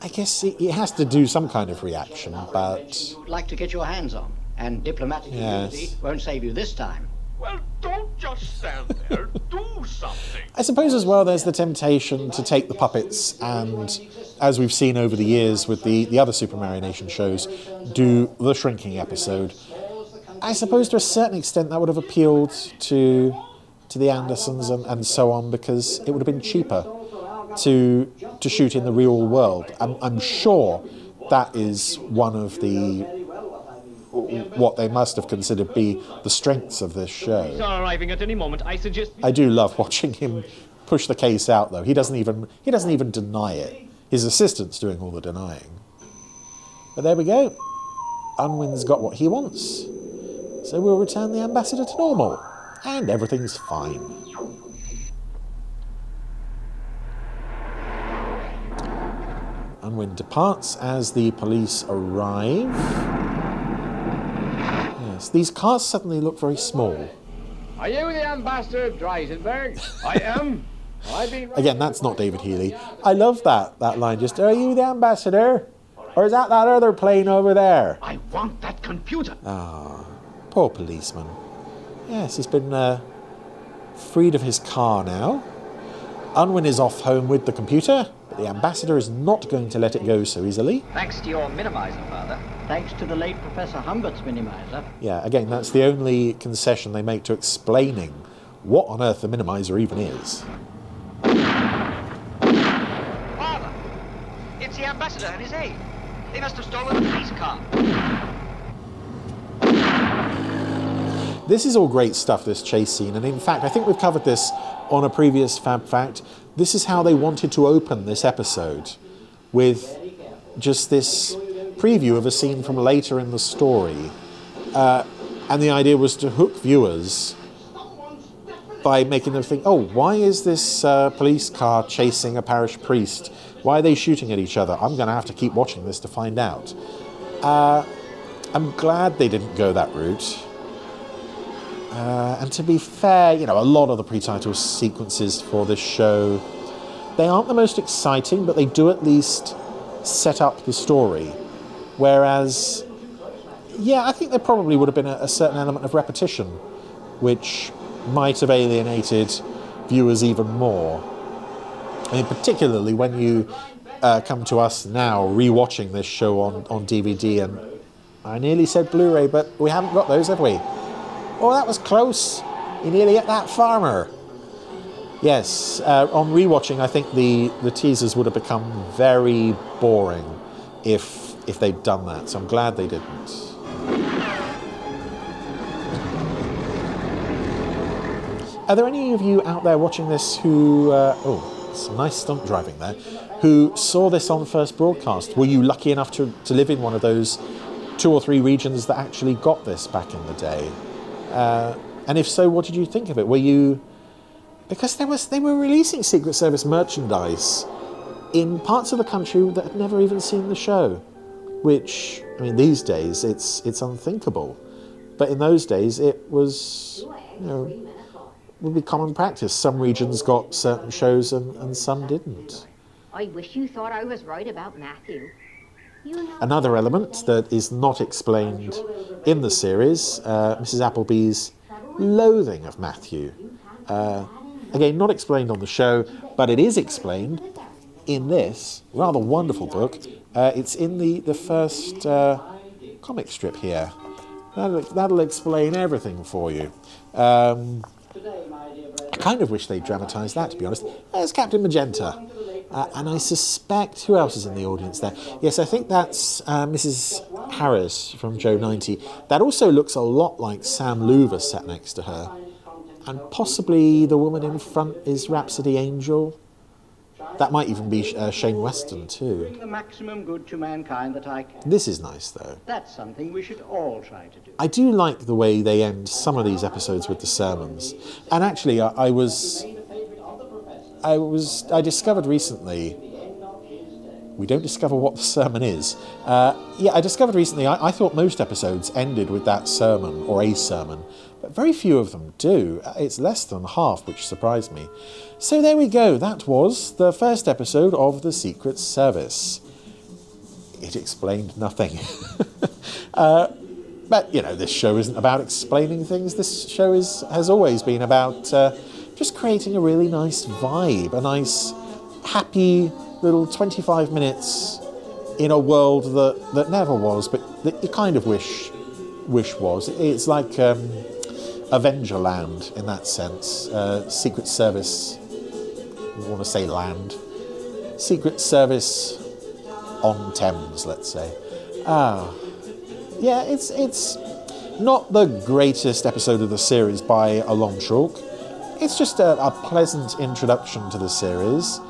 I guess he, he has to do some kind of reaction, but You'd like to get your hands on. And diplomatic Yes. immunity won't save you this time. Well, don't just stand there. Do something. I suppose as well there's the temptation to take the puppets and, as we've seen over the years with the, the other Supermarionation shows, do the shrinking episode. I suppose to a certain extent that would have appealed to to the Andersons and, and so on because it would have been cheaper to to shoot in the real world. I'm, I'm sure that is one of the what they must have considered be the strengths of this show. Arriving at any moment. I suggest. I do love watching him push the case out, though. He doesn't even he doesn't even deny it. His assistant's doing all the denying. But there we go. Unwin's got what he wants. So we'll return the ambassador to normal. And everything's fine. Unwin departs as the police arrive. Yes, these cars suddenly look very small. Are you the ambassador of Dreisenberg? I am. I've been. Again, that's not David Healy. I love that that line. Just are you the ambassador, or is that that other plane over there? I want that computer. Ah, poor policeman. Yes, he's been uh, freed of his car now. Unwin is off home with the computer, but the ambassador is not going to let it go so easily. Thanks to your minimizer, Father. Thanks to the late Professor Humbert's minimizer. Yeah, again, that's the only concession they make to explaining what on earth the minimizer even is. Father, it's the ambassador and his aide. They must have stolen the police car. This is all great stuff, this chase scene, and in fact, I think we've covered this on a previous Fab Fact. This is how they wanted to open this episode with just this preview of a scene from later in the story. Uh, and the idea was to hook viewers by making them think, oh, why is this uh, police car chasing a parish priest? Why are they shooting at each other? I'm going to have to keep watching this to find out. Uh, I'm glad they didn't go that route. Uh, and to be fair, you know, a lot of the pre-title sequences for this show, they aren't the most exciting, but they do at least set up the story. Whereas, yeah, I think there probably would have been a, a certain element of repetition, which might have alienated viewers even more. I mean, particularly when you uh, come to us now rewatching this show on, on DVD, and I nearly said Blu-ray, but we haven't got those, have we? Oh, that was close. You nearly hit that farmer. Yes, uh, on rewatching, I think the, the teasers would have become very boring if if they'd done that. So I'm glad they didn't. Are there any of you out there watching this who, uh, oh, some nice stunt driving there, who saw this on first broadcast? Were you lucky enough to, to live in one of those two or three regions that actually got this back in the day? Uh, and if so, what did you think of it? Were you because there was they were releasing Secret Service merchandise in parts of the country that had never even seen the show, which I mean these days it's it's unthinkable, but in those days it was you know would be common practice. Some regions got certain shows and, and some didn't. I wish you thought I was right about Matthew. Another element that is not explained in the series, uh, Mrs. Appleby's loathing of Matthew. Uh, again, not explained on the show, but it is explained in this rather wonderful book. Uh, it's in the, the first uh, comic strip here. That'll, that'll explain everything for you. Um, I kind of wish they dramatised that, to be honest. There's Captain Magenta. Uh, and I suspect who else is in the audience there? Yes, I think that's uh, Mrs. Harris from Joe 90. That also looks a lot like Sam Loover sat next to her. And possibly the woman in front is Rhapsody Angel. That might even be uh, Shane Weston too. Doing the maximum good to mankind that I can. This is nice though. That's something we should all try to do. I do like the way they end some of these episodes with the sermons. And actually, I, I was, I was, I discovered recently. We don't discover what the sermon is. Uh, yeah, I discovered recently. I, I thought most episodes ended with that sermon or a sermon, but very few of them do. It's less than half, which surprised me. So there we go. That was the first episode of the Secret Service. It explained nothing. uh, but you know, this show isn't about explaining things. This show is has always been about uh, just creating a really nice vibe, a nice, happy little 25 minutes in a world that, that never was, but that you kind of wish wish was. It's like um, Avenger Land in that sense. Uh, Secret Service. I want to say land. Secret Service on Thames, let's say. Ah, yeah, it's it's not the greatest episode of the series by a long chalk. It's just a, a pleasant introduction to the series.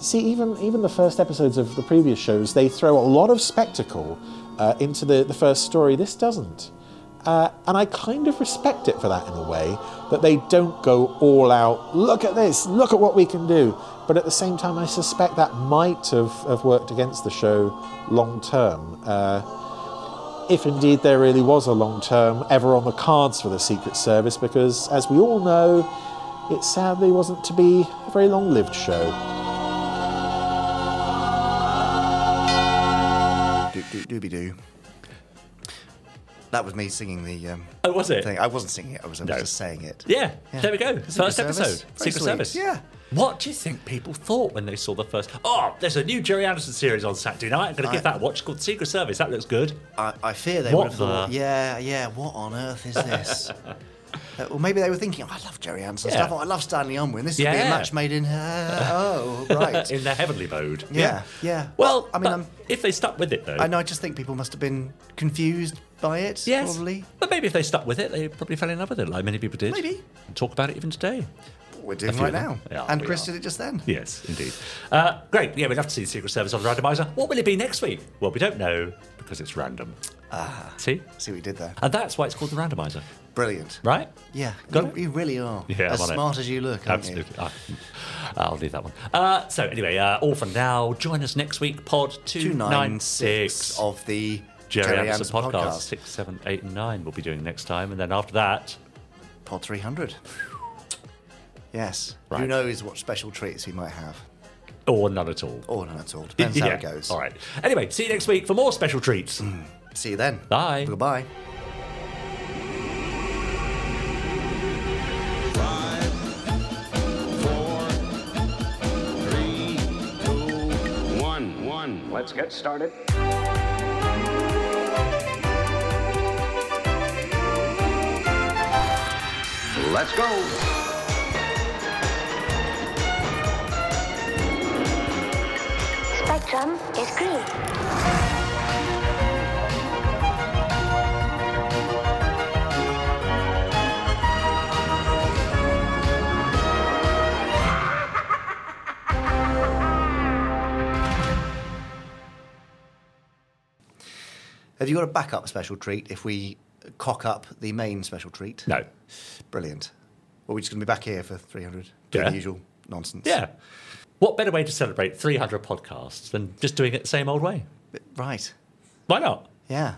See, even even the first episodes of the previous shows, they throw a lot of spectacle uh, into the, the first story. This doesn't. Uh, and I kind of respect it for that in a way, that they don't go all out, look at this, look at what we can do. But at the same time, I suspect that might have, have worked against the show long term. Uh, if indeed there really was a long term ever on the cards for the Secret Service, because as we all know, it sadly wasn't to be a very long lived show. That was me singing the. Um, Oh, was it? Thing. I wasn't singing it. I was, I was No. just saying it. Yeah, there we go. Secret First Service. episode, Very Secret sweet. Service. Yeah. What do you think people thought when they saw the first? Oh, there's a new Gerry Anderson series on Saturday night. I'm going to give that a watch called Secret Service. That looks good. I, I fear they What would have thought, yeah, yeah, what on earth is this? Uh, or maybe they were thinking, oh, I love Gerry Anderson Yeah. stuff. Oh, I love Stanley Unwin. This would be a match made in. Uh, oh, right. in the heavenly mode. Yeah, yeah. Well, I mean, I'm, if they stuck with it though, I know. I just think people must have been confused by it. Yes. probably. But maybe if they stuck with it, they probably fell in love with it, like many people did. Maybe. And talk about it even today. We're doing right now. Yeah, and Chris are. did it just then. Yes, indeed. Uh, great. Yeah, we'd love to see the Secret Service on the randomizer. What will it be next week? Well, we don't know because it's random. Ah, See? see what you did there. And that's why it's called the randomizer, Brilliant. right? Yeah, Got you, you really are. Yeah, as on it. smart as you look, aren't Absolutely. Ah, I'll leave that one. Uh, so, anyway, uh, all for now. Join us next week, Pod you? 296 of the Gerry, Anderson, Anderson podcast. podcast. 6, 7, 8, and 9 we'll be doing next time. And then after that, Pod 300. Yes. Who knows what special treats we might have? or none at all. Or none at all. Depends how it goes. All right. Anyway, see you next week for more special treats. See you then. Bye. Goodbye. Let's get started. Let's go. Spectrum is green. Have you got a backup special treat if we cock up the main special treat? No. Brilliant. Well, we're just going to be back here for 300. Doing Yeah. the usual nonsense. Yeah. What better way to celebrate 300 podcasts than just doing it the same old way? Right. Why not? Yeah.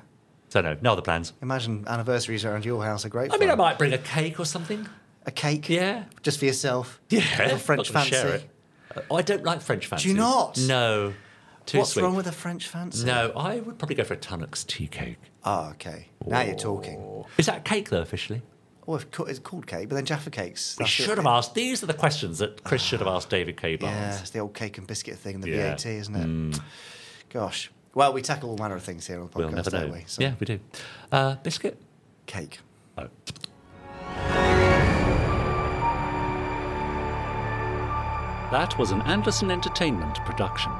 So, no, no other plans. Imagine anniversaries around your house are great I mean, I might bring a cake or something. A cake? Yeah. Just for yourself? Yeah. A French fancy? Uh, I don't like French fancy. Do you not? No. Too What's sweet. wrong with a French fancy? No, I would probably go for a Tunnocks tea cake. Oh, okay. Now you're talking. Is that cake, though, officially? Oh, it's ca- it's called cake, but then Jaffa cakes. We that's it. should have asked. These are the questions that Chris should have asked David K. Barnes. Yeah, it's the old cake and biscuit thing, the Yeah. VAT, isn't it? Mm. Gosh. Well, we tackle all manner of things here on the podcast, We'll never don't know. we? So- Yeah, we do. Uh, biscuit? Cake. Oh. That was an Anderson Entertainment production.